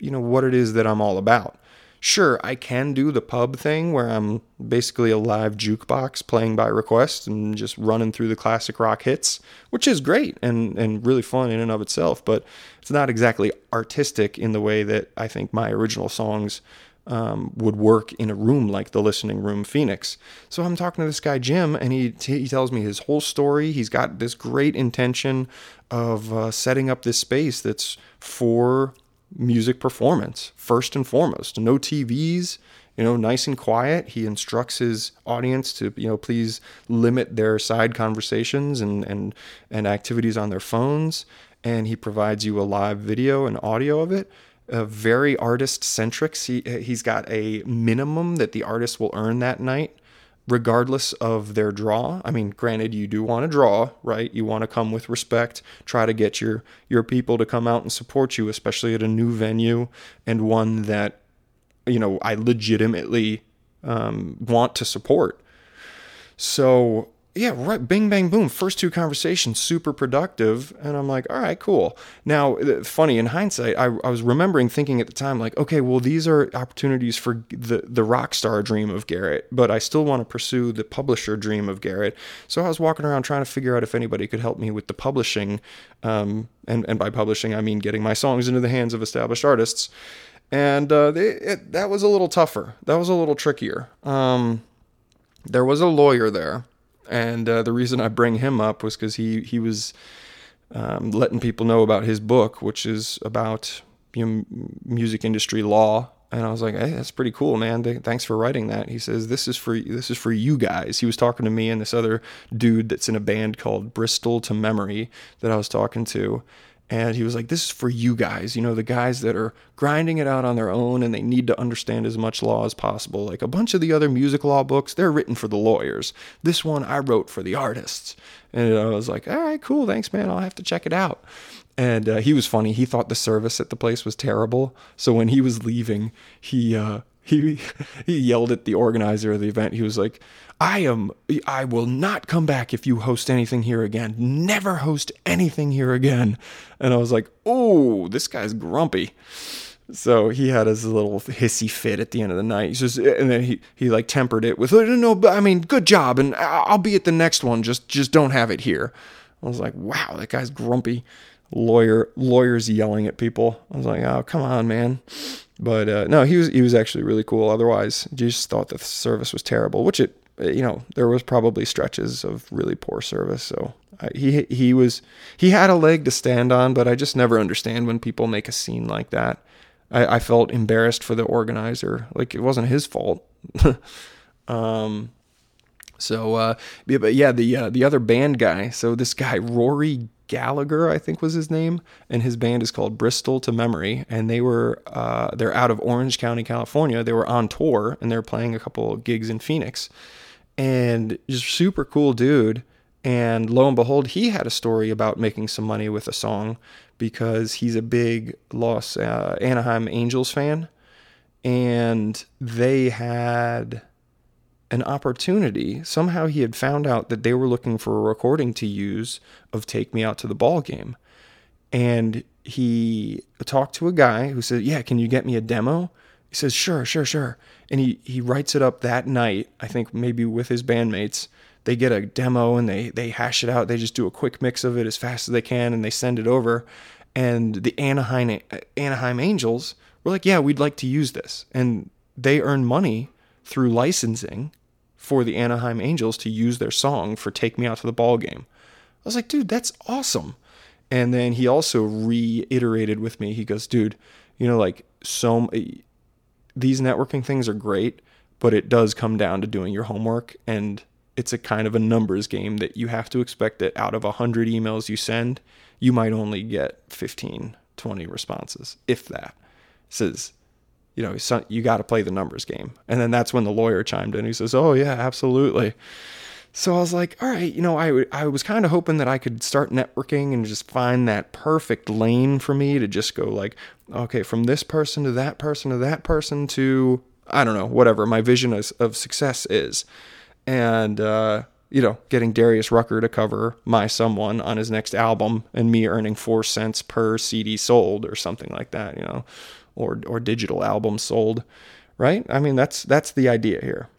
you know what it is that I'm all about. Sure, I can do the pub thing where I'm basically a live jukebox playing by request and just running through the classic rock hits, which is great and, and really fun in and of itself, but it's not exactly artistic in the way that I think my original songs um, would work in a room like the listening room Phoenix. So I'm talking to this guy Jim, and he he tells me his whole story. He's got this great intention of uh, setting up this space that's for music performance first and foremost. No TVs, you know, nice and quiet. He instructs his audience to, you know, please limit their side conversations and and and activities on their phones. And he provides you a live video and audio of it. Uh, very artist centric. He, he's got a minimum that the artist will earn that night regardless of their draw. I mean, granted, you do want to draw, right? You want to come with respect, try to get your your people to come out and support you, especially at a new venue and one that you know I legitimately um, want to support. So yeah, right. Bing, bang, boom. First two conversations, super productive. And I'm like, all right, cool. Now, funny in hindsight, I, I was remembering thinking at the time, like, okay, well, these are opportunities for the, the rock star dream of Garrett, but I still want to pursue the publisher dream of Garrett. So I was walking around trying to figure out if anybody could help me with the publishing. Um, and, and by publishing, I mean getting my songs into the hands of established artists. And uh, they, it, that was a little tougher. That was a little trickier. Um, there was a lawyer there and uh, the reason I bring him up was because he he was um, letting people know about his book, which is about you know, music industry law. And I was like, "Hey, that's pretty cool, man. Thanks for writing that." He says, "This is for this is for you guys." He was talking to me and this other dude that's in a band called Bristol to Memory that I was talking to, and he was like, This is for you guys, you know, the guys that are grinding it out on their own and they need to understand as much law as possible. Like a bunch of the other music law books, they're written for the lawyers. This one I wrote for the artists. And I was like, All right, cool. Thanks, man. I'll have to check it out. And uh, he was funny. He thought the service at the place was terrible. So when he was leaving, he, uh, he he yelled at the organizer of the event. He was like, "I am I will not come back if you host anything here again. Never host anything here again." And I was like, "Oh, this guy's grumpy." So he had his little hissy fit at the end of the night. He says, and then he, he like tempered it with, oh, "No, but I mean, good job, and I'll be at the next one. Just just don't have it here." I was like, "Wow, that guy's grumpy." Lawyer lawyers yelling at people. I was like, "Oh, come on, man." But uh, no, he was he was actually really cool. Otherwise, just thought the service was terrible, which it you know there was probably stretches of really poor service. So I, he he was he had a leg to stand on, but I just never understand when people make a scene like that. I, I felt embarrassed for the organizer, like it wasn't his fault. um, so uh, but yeah, the uh, the other band guy. So this guy Rory Gallagher, I think was his name, and his band is called Bristol to Memory, and they were uh, they're out of Orange County, California. They were on tour and they're playing a couple gigs in Phoenix, and just super cool dude. And lo and behold, he had a story about making some money with a song because he's a big Los uh, Anaheim Angels fan, and they had an opportunity. Somehow he had found out that they were looking for a recording to use of Take Me Out to the Ball Game. And he talked to a guy who said, Yeah, can you get me a demo? He says, Sure, sure, sure. And he, he writes it up that night, I think maybe with his bandmates. They get a demo and they, they hash it out. They just do a quick mix of it as fast as they can and they send it over. And the Anaheim, Anaheim Angels were like, Yeah, we'd like to use this. And they earn money through licensing for the Anaheim Angels to use their song for Take Me Out to the Ball Game. I was like, dude, that's awesome. And then he also reiterated with me, he goes, dude, you know, like, so eh, these networking things are great, but it does come down to doing your homework. And it's a kind of a numbers game that you have to expect that out of 100 emails you send, you might only get 15, 20 responses, if that. says, you know, you got to play the numbers game. And then that's when the lawyer chimed in. He says, "Oh yeah, absolutely." So I was like, all right, you know, I, I was kind of hoping that I could start networking and just find that perfect lane for me to just go like, okay, from this person to that person to that person to, I don't know, whatever my vision of, of success is. And, uh, you know, getting Darius Rucker to cover My Someone on his next album and me earning four cents per CD sold or something like that, you know or or digital albums sold, right? I mean, that's that's the idea here.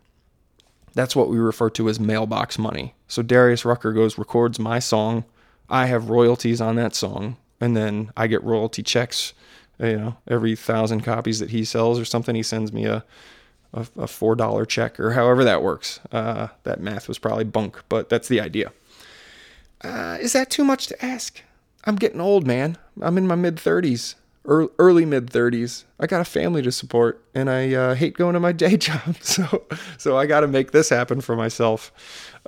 That's what we refer to as mailbox money. So Darius Rucker goes records my song, I have royalties on that song, and then I get royalty checks. You know, every thousand copies that he sells or something, he sends me a a, a four dollar check or however that works. Uh, that math was probably bunk, but that's the idea. Uh, is that too much to ask? I'm getting old, man. I'm in my mid 30s early mid 30s. I got a family to support, and I uh, hate going to my day job. So, so I got to make this happen for myself.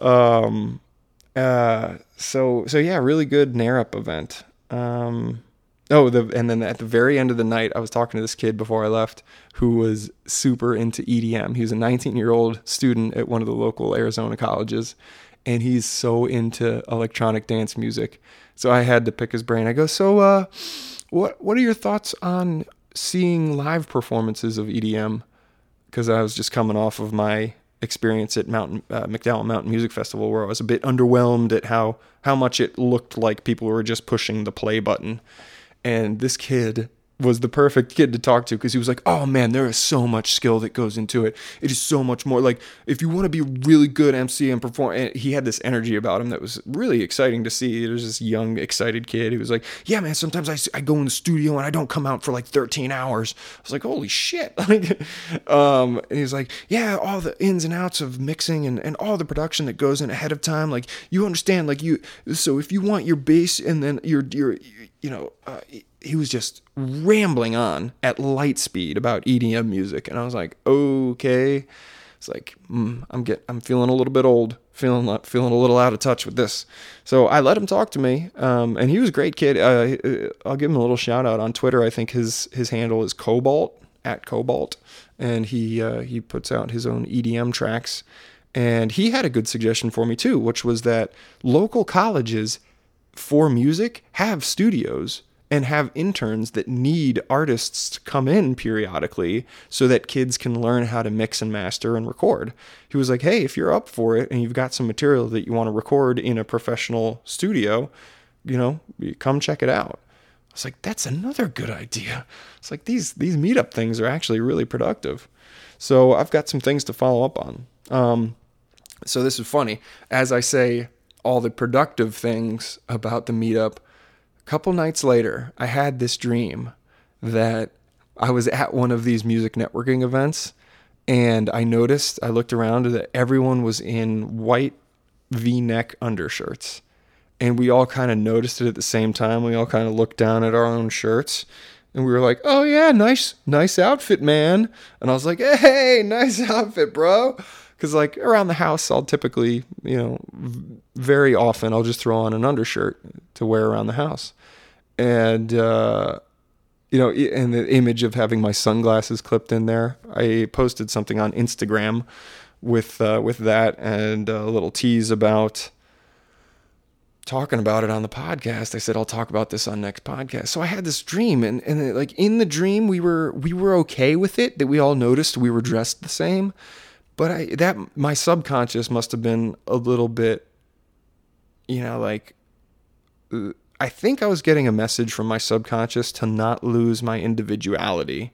Um, uh, so, so yeah, really good NARIP event. Um, oh, the and then at the very end of the night, I was talking to this kid before I left who was super into EDM. He was a 19 year old student at one of the local Arizona colleges, and he's so into electronic dance music. So I had to pick his brain. I go, so, uh, what What are your thoughts on seeing live performances of EDM? Because I was just coming off of my experience at Mountain uh, McDowell Mountain Music Festival, where I was a bit underwhelmed at how how much it looked like people were just pushing the play button, and this kid was the perfect kid to talk to because he was like, "Oh man, there is so much skill that goes into it. It is so much more. Like if you want to be really good MC and perform." And he had this energy about him that was really exciting to see. There's this young, excited kid. He was like, "Yeah, man. Sometimes I, I go in the studio and I don't come out for like 13 hours." I was like, "Holy shit!" Um, and he's like, "Yeah, all the ins and outs of mixing and and all the production that goes in ahead of time. Like you understand. Like you. So if you want your bass and then your your you know." Uh, he was just rambling on at light speed about EDM music, and I was like, okay. It's like mm, I'm get I'm feeling a little bit old, feeling feeling a little out of touch with this. So I let him talk to me, um, and he was a great kid. Uh, I'll give him a little shout out on Twitter. I think his his handle is Cobalt at Cobalt, and he uh, he puts out his own EDM tracks. And he had a good suggestion for me too, which was that local colleges for music have studios and have interns that need artists to come in periodically so that kids can learn how to mix and master and record. He was like, "Hey, if you're up for it and you've got some material that you want to record in a professional studio, you know, come check it out." I was like, "That's another good idea." It's like these these meetup things are actually really productive. So I've got some things to follow up on. Um, so this is funny as I say all the productive things about the meetup couple nights later, I had this dream that I was at one of these music networking events and I noticed, I looked around that everyone was in white v neck undershirts. And we all kind of noticed it at the same time. We all kind of looked down at our own shirts and we were like, oh yeah, nice, nice outfit, man. And I was like, hey, nice outfit, bro because like around the house i'll typically you know very often i'll just throw on an undershirt to wear around the house and uh, you know and the image of having my sunglasses clipped in there i posted something on instagram with uh, with that and a little tease about talking about it on the podcast. I said I'll talk about this on next podcast. So I had this dream and and like in the dream we were we were okay with it that we all noticed we were dressed the same but I that my subconscious must have been a little bit you know like I think I was getting a message from my subconscious to not lose my individuality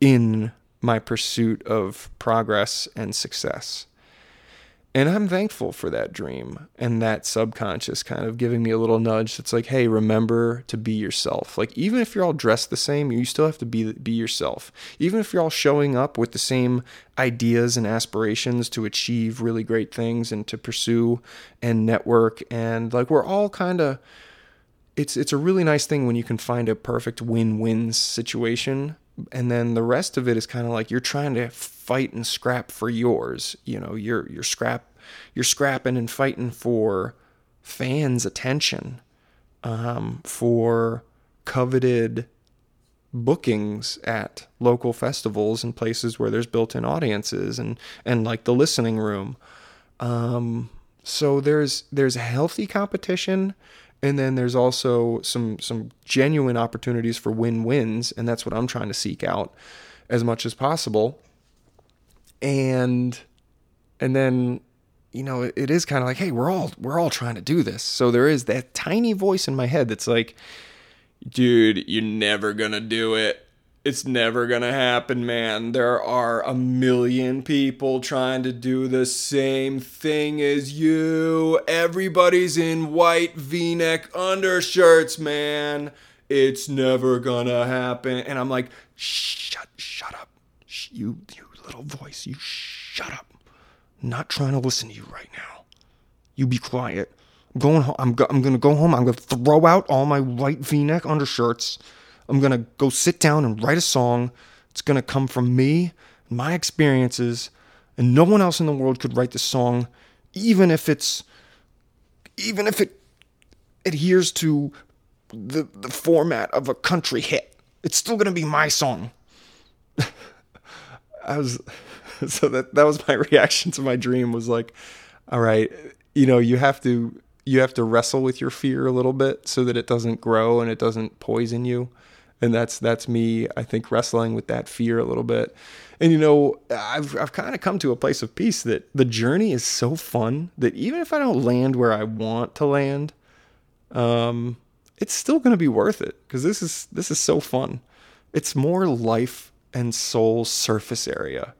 in my pursuit of progress and success. And I'm thankful for that dream and that subconscious kind of giving me a little nudge. It's like, hey, remember to be yourself. Like even if you're all dressed the same, you still have to be be yourself. Even if you're all showing up with the same ideas and aspirations to achieve really great things and to pursue and network and like we're all kind of it's it's a really nice thing when you can find a perfect win-win situation and then the rest of it is kind of like you're trying to fight and scrap for yours. You know, you're you're scrap you're scrapping and fighting for fans' attention, um, for coveted bookings at local festivals and places where there's built-in audiences and and like the listening room. Um, so there's there's healthy competition and then there's also some some genuine opportunities for win-wins and that's what I'm trying to seek out as much as possible. And and then you know it, is kind of like hey we're all we're all trying to do this. So there is that tiny voice in my head that's like dude you're never gonna do it it's never gonna happen, man. There are a million people trying to do the same thing as you. Everybody's in white v neck undershirts, man. It's never gonna happen. And I'm like, shut, shut up. You, you little voice, you shut up. I'm not trying to listen to you right now. You be quiet. I'm going home. I'm, go- I'm gonna go home. I'm gonna throw out all my white v neck undershirts I'm going to go sit down and write a song. It's going to come from me, my experiences, and no one else in the world could write the song, even if it's, even if it adheres to the, the format of a country hit. It's still going to be my song. I was, so that, that was my reaction to my dream was like, all right, you know, you have to, you have to wrestle with your fear a little bit so that it doesn't grow and it doesn't poison you and that's that's me. I think wrestling with that fear a little bit. And you know, I've I've kind of come to a place of peace that the journey is so fun that even if I don't land where I want to land, um, it's still going to be worth it because this is this is so fun. It's more life and soul surface area.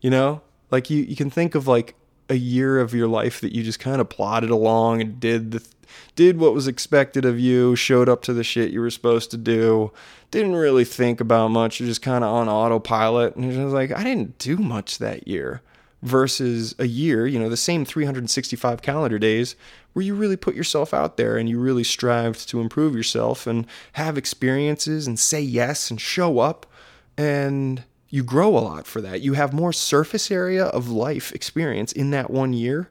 You know, like you you can think of like a year of your life that you just kind of plodded along and did the did what was expected of you, showed up to the shit you were supposed to do, didn't really think about much, you're just kind of on autopilot and you're just like I didn't do much that year versus a year, you know, the same 365 calendar days where you really put yourself out there and you really strived to improve yourself and have experiences and say yes and show up and you grow a lot for that. You have more surface area of life experience in that one year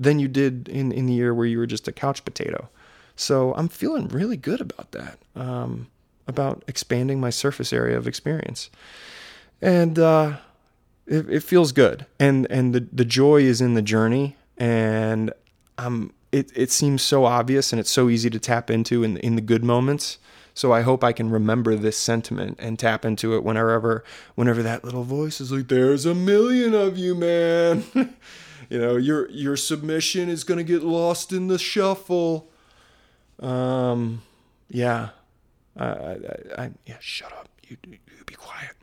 than you did in, in the year where you were just a couch potato. So I'm feeling really good about that, um, about expanding my surface area of experience. And uh, it, it feels good. And, and the, the joy is in the journey. And I'm, it, it seems so obvious and it's so easy to tap into in, in the good moments so I hope I can remember this sentiment and tap into it whenever whenever that little voice is like, "There's a million of you, man." you know, your your submission is gonna get lost in the shuffle. Um, yeah, I, I, I yeah. Shut up. You, you be quiet.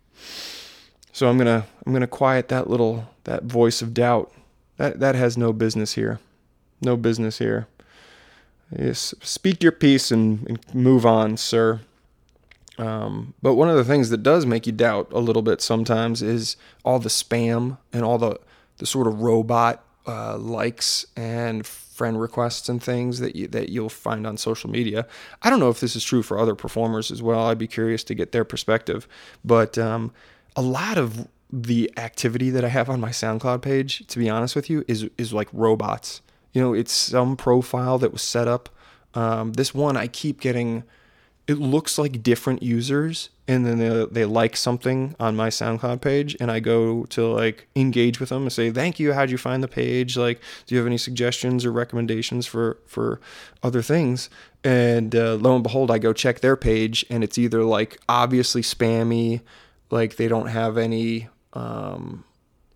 So I'm gonna I'm gonna quiet that little that voice of doubt. That that has no business here. No business here. Yes, speak your piece and, and move on, sir. Um, but one of the things that does make you doubt a little bit sometimes is all the spam and all the, the sort of robot uh, likes and friend requests and things that you, that you'll find on social media. I don't know if this is true for other performers as well. I'd be curious to get their perspective. But um, a lot of the activity that I have on my SoundCloud page, to be honest with you, is is like robots. You know, it's some profile that was set up. Um, this one, I keep getting. It looks like different users, and then they, they like something on my SoundCloud page, and I go to like engage with them and say, "Thank you. How'd you find the page? Like, do you have any suggestions or recommendations for for other things?" And uh, lo and behold, I go check their page, and it's either like obviously spammy, like they don't have any um,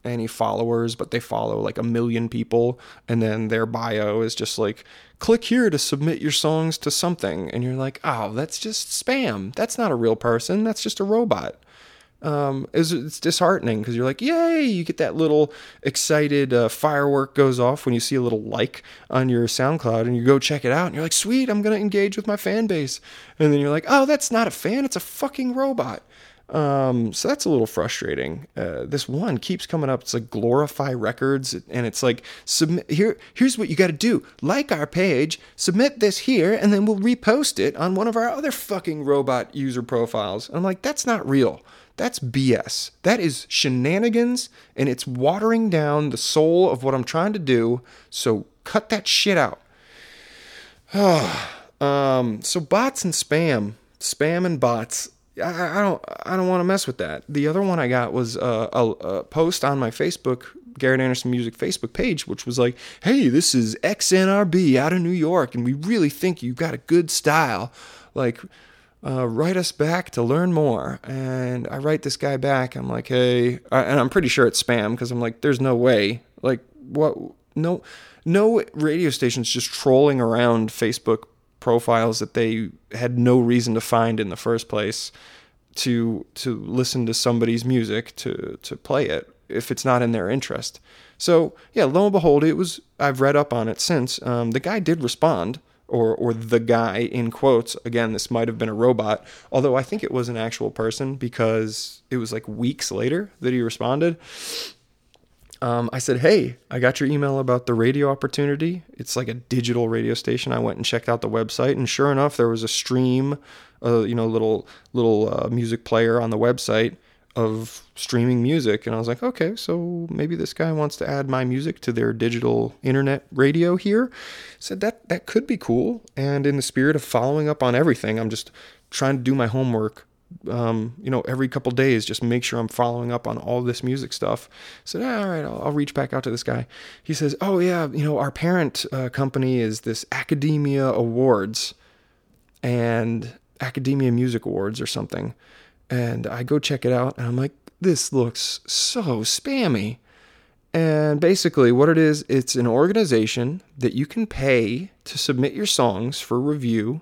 any followers, but they follow like a million people. And then their bio is just like, click here to submit your songs to something. And you're like, oh, that's just spam. That's not a real person. That's just a robot. Um, it's, it's disheartening because you're like, yay, you get that little excited uh, firework goes off when you see a little like on your SoundCloud and you go check it out and you're like, sweet, I'm going to engage with my fan base. And then you're like, oh, that's not a fan, it's a fucking robot. Um, so that's a little frustrating. Uh, this one keeps coming up. It's like Glorify Records, and it's like submit here. Here's what you got to do: like our page, submit this here, and then we'll repost it on one of our other fucking robot user profiles. And I'm like, that's not real. That's BS. That is shenanigans, and it's watering down the soul of what I'm trying to do. So cut that shit out. um, so bots and spam, spam and bots I, I don't I don't want to mess with that. The other one I got was uh, a, a post on my Facebook Garrett Anderson Music Facebook page, which was like, "Hey, this is XNRB out of New York, and we really think you've got a good style. Like, uh, write us back to learn more." And I write this guy back. I'm like, "Hey," and I'm pretty sure it's spam because I'm like, "There's no way. Like, what? No, no radio stations just trolling around Facebook profiles that they had no reason to find in the first place to to listen to somebody's music to to play it if it's not in their interest. So yeah, lo and behold, it was. I've read up on it since. Um, the guy did respond, or or the guy in quotes. Again, this might have been a robot, although I think it was an actual person because it was like weeks later that he responded um, I said, "Hey, I got your email about the radio opportunity. It's like a digital radio station. I went and checked out the website, and sure enough, there was a stream, uh, you know, little little uh, music player on the website of streaming music. And I was like, okay, so maybe this guy wants to add my music to their digital internet radio here. said that that could be cool. And in the spirit of following up on everything, I'm just trying to do my homework um, you know, every couple days, just make sure I'm following up on all this music stuff. I said, ah, all right, I'll, I'll, reach back out to this guy. He says, oh yeah, you know, our parent uh, company is this Akademia Awards, and Akademia Music Awards or something. And I go check it out and I'm like, this looks so spammy. And basically, what it is, it's an organization that you can pay to submit your songs for review,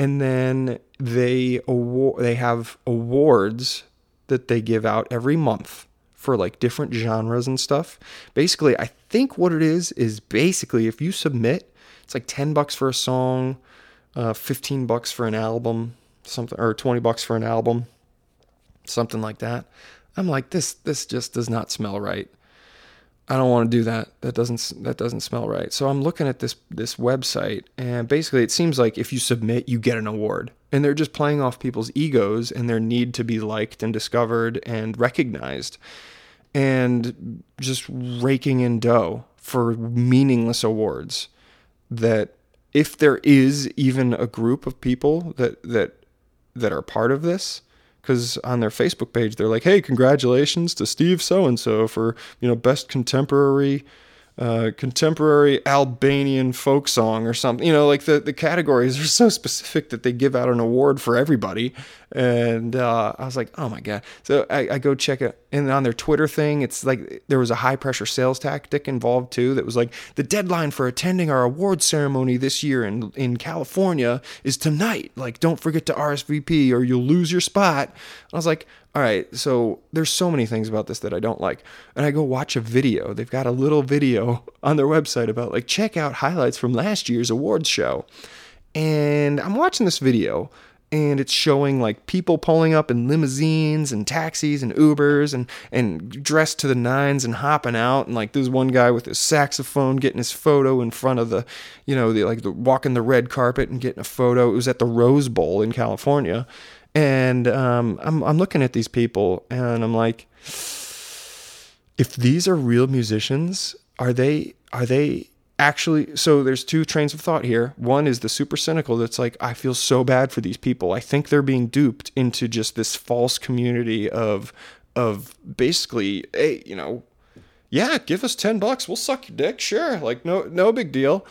and then they award they have awards that they give out every month for like different genres and stuff. Basically, I think what it is is basically if you submit, it's like ten bucks for a song, uh, fifteen bucks for an album, something, or twenty bucks for an album, something like that. I'm like, this this just does not smell right. I don't want to do that. That doesn't that doesn't smell right. So I'm looking at this this website and basically it seems like if you submit you get an award. And they're just playing off people's egos and their need to be liked and discovered and recognized and just raking in dough for meaningless awards that if there is even a group of people that that that are part of this because on their Facebook page they're like, "Hey, congratulations to Steve so and so for you know best contemporary." Uh, contemporary Albanian folk song or something. You know, like the, the categories are so specific that they give out an award for everybody. And uh, I was like, oh my God. So I, I go check it. And on their Twitter thing, it's like there was a high pressure sales tactic involved too that was like the deadline for attending our award ceremony this year in, in California is tonight. Like, don't forget to RSVP or you'll lose your spot. I was like, all right, so there's so many things about this that I don't like. And I go watch a video. They've got a little video on their website about like check out highlights from last year's awards show. And I'm watching this video and it's showing like people pulling up in limousines and taxis and Ubers and and dressed to the nines and hopping out and like there's one guy with his saxophone getting his photo in front of the you know the like the walking the red carpet and getting a photo. It was at the Rose Bowl in California and um, I'm, I'm looking at these people and I'm like, if these are real musicians, are they, are they actually, so there's two trains of thought here. One is the super cynical that's like, I feel so bad for these people. I think they're being duped into just this false community of, of basically, hey, you know, yeah, give us 10 bucks. We'll suck your dick. Sure. Like, no, no big deal.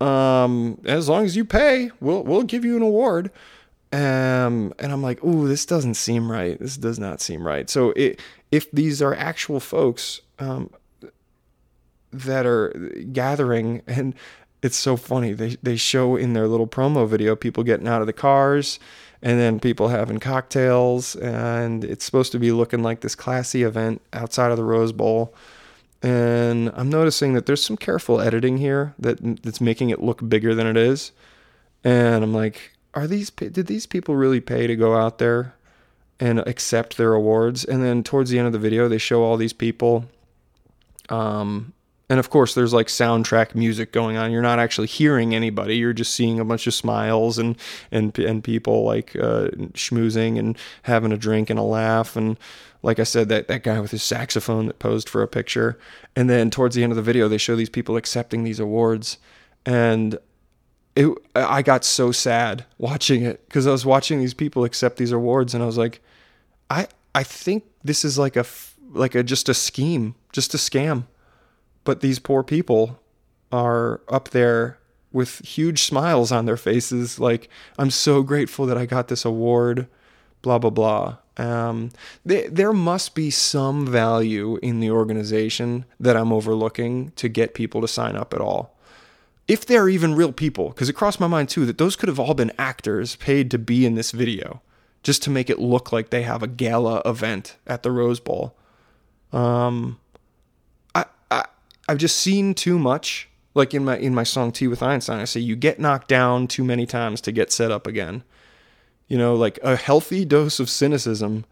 Um, as long as you pay, we'll, we'll give you an award. Um, and I'm like, oh, this doesn't seem right. This does not seem right. So it, if these are actual folks um, that are gathering, and it's so funny, they they show in their little promo video people getting out of the cars, and then people having cocktails, and it's supposed to be looking like this classy event outside of the Rose Bowl. And I'm noticing that there's some careful editing here that that's making it look bigger than it is. And I'm like, are these did these people really pay to go out there and accept their awards? And then towards the end of the video, they show all these people. Um, and of course, there's like soundtrack music going on. You're not actually hearing anybody. You're just seeing a bunch of smiles and and and people like uh, schmoozing and having a drink and a laugh. And like I said, that that guy with his saxophone that posed for a picture. And then towards the end of the video, they show these people accepting these awards. And it I got so sad watching it because I was watching these people accept these awards and I was like, I I think this is like a like a just a scheme, just a scam. But these poor people are up there with huge smiles on their faces, like I'm so grateful that I got this award, blah blah blah. Um, there must be some value in the organization that I'm overlooking to get people to sign up at all if they're even real people, because it crossed my mind too that those could have all been actors paid to be in this video just to make it look like they have a gala event at the Rose Bowl. Um, I, I I've just seen too much. Like in my in my song Tea with Einstein, I say you get knocked down too many times to get set up again. You know, like a healthy dose of cynicism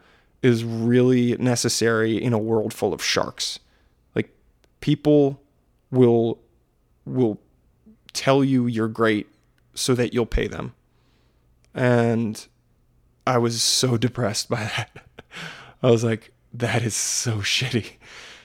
is really necessary in a world full of sharks. Like people will will tell you you're great so that you'll pay them. And I was so depressed by that. I was like, that is so shitty.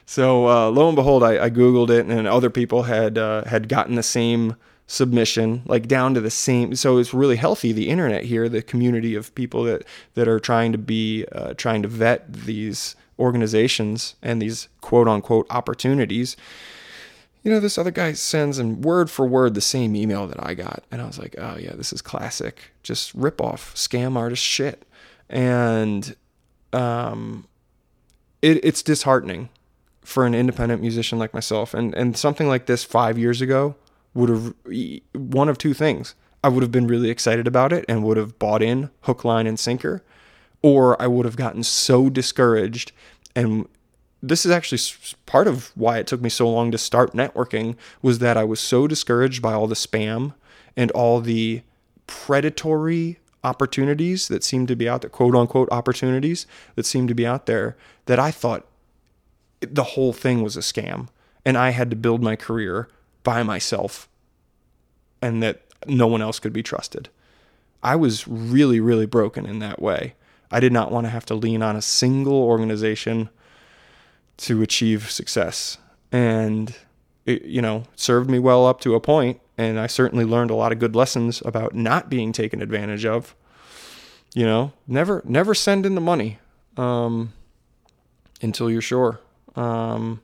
So uh, lo and behold, I, I, googled it, and other people had uh, had gotten the same submission, like down to the same. So it's really healthy. The internet here, the community of people that that are trying to be uh, trying to vet these organizations and these quote unquote opportunities you know, this other guy sends and word for word the same email that I got. And I was like, oh, yeah, this is classic. Just rip off, scam artist shit. And um, it, it's disheartening for an independent musician like myself. And, and something like this five years ago would have one of two things. I would have been really excited about it and would have bought in hook, line, and sinker, or I would have gotten so discouraged and this is actually part of why it took me so long to start networking was that I was so discouraged by all the spam and all the predatory opportunities that seemed to be out there, quote unquote opportunities that seemed to be out there, that I thought the whole thing was a scam and I had to build my career by myself and that no one else could be trusted. I was really, really broken in that way. I did not want to have to lean on a single organization to achieve success. And it, you know, served me well up to a point, and I certainly learned a lot of good lessons about not being taken advantage of. You know, never never send in the money um, until you're sure. Um,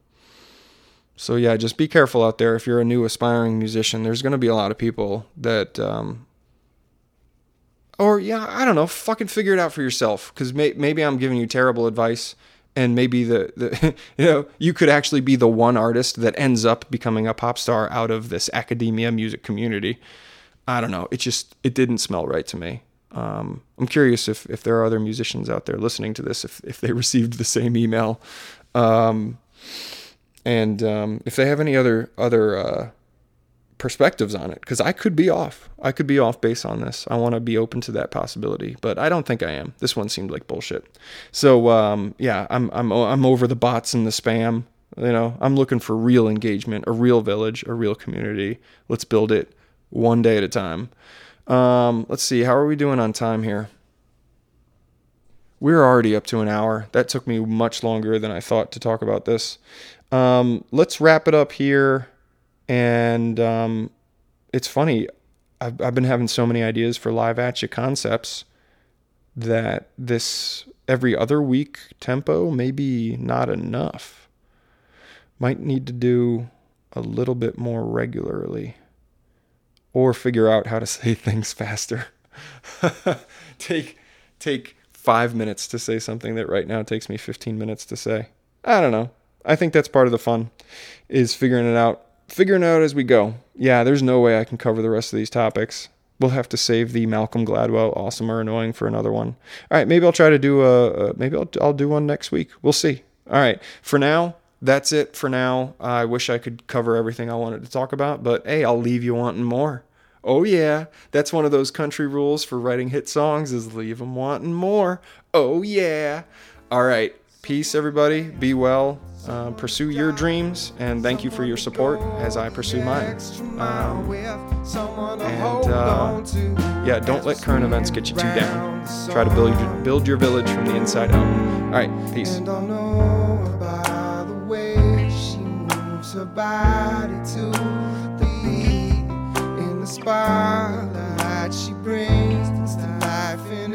so yeah, just be careful out there if you're a new aspiring musician. There's going to be a lot of people that um, or yeah, I don't know, fucking figure it out for yourself because may, maybe I'm giving you terrible advice and maybe the, the you know you could actually be the one artist that ends up becoming a pop star out of this Akademia music community. I don't know. It just it didn't smell right to me. Um, i'm curious if if there are other musicians out there listening to this if if they received the same email. Um, and um, if they have any other other uh, perspectives on it because I could be off. I could be off base on this. I want to be open to that possibility, but I don't think I am. This one seemed like bullshit. So um, yeah, I'm I'm I'm over the bots and the spam. You know, I'm looking for real engagement, a real village, a real community. Let's build it one day at a time. Um, let's see, how are we doing on time here? We're already up to an hour. That took me much longer than I thought to talk about this. Um, let's wrap it up here. And um, it's funny, I've, I've been having so many ideas for live at you concepts that this every other week tempo maybe not enough. Might need to do a little bit more regularly or figure out how to say things faster. take take 5 minutes to say something that right now takes me 15 minutes to say. I don't know. I think that's part of the fun is figuring it out figuring out as we go. Yeah, there's no way I can cover the rest of these topics. We'll have to save the Malcolm Gladwell awesome or annoying for another one. All right, maybe I'll try to do a, a maybe I'll I'll do one next week. We'll see. All right, for now, that's it for now. I wish I could cover everything I wanted to talk about, but hey, I'll leave you wanting more. Oh yeah, that's one of those country rules for writing hit songs is leave them wanting more. Oh yeah. All right, peace everybody. Be well uh, pursue your dreams, and thank you for your support as I pursue mine. Um, and uh, yeah, don't let current events get you too down. Try to build your, build your village from the inside out. All right, peace. spotlight she brings to life in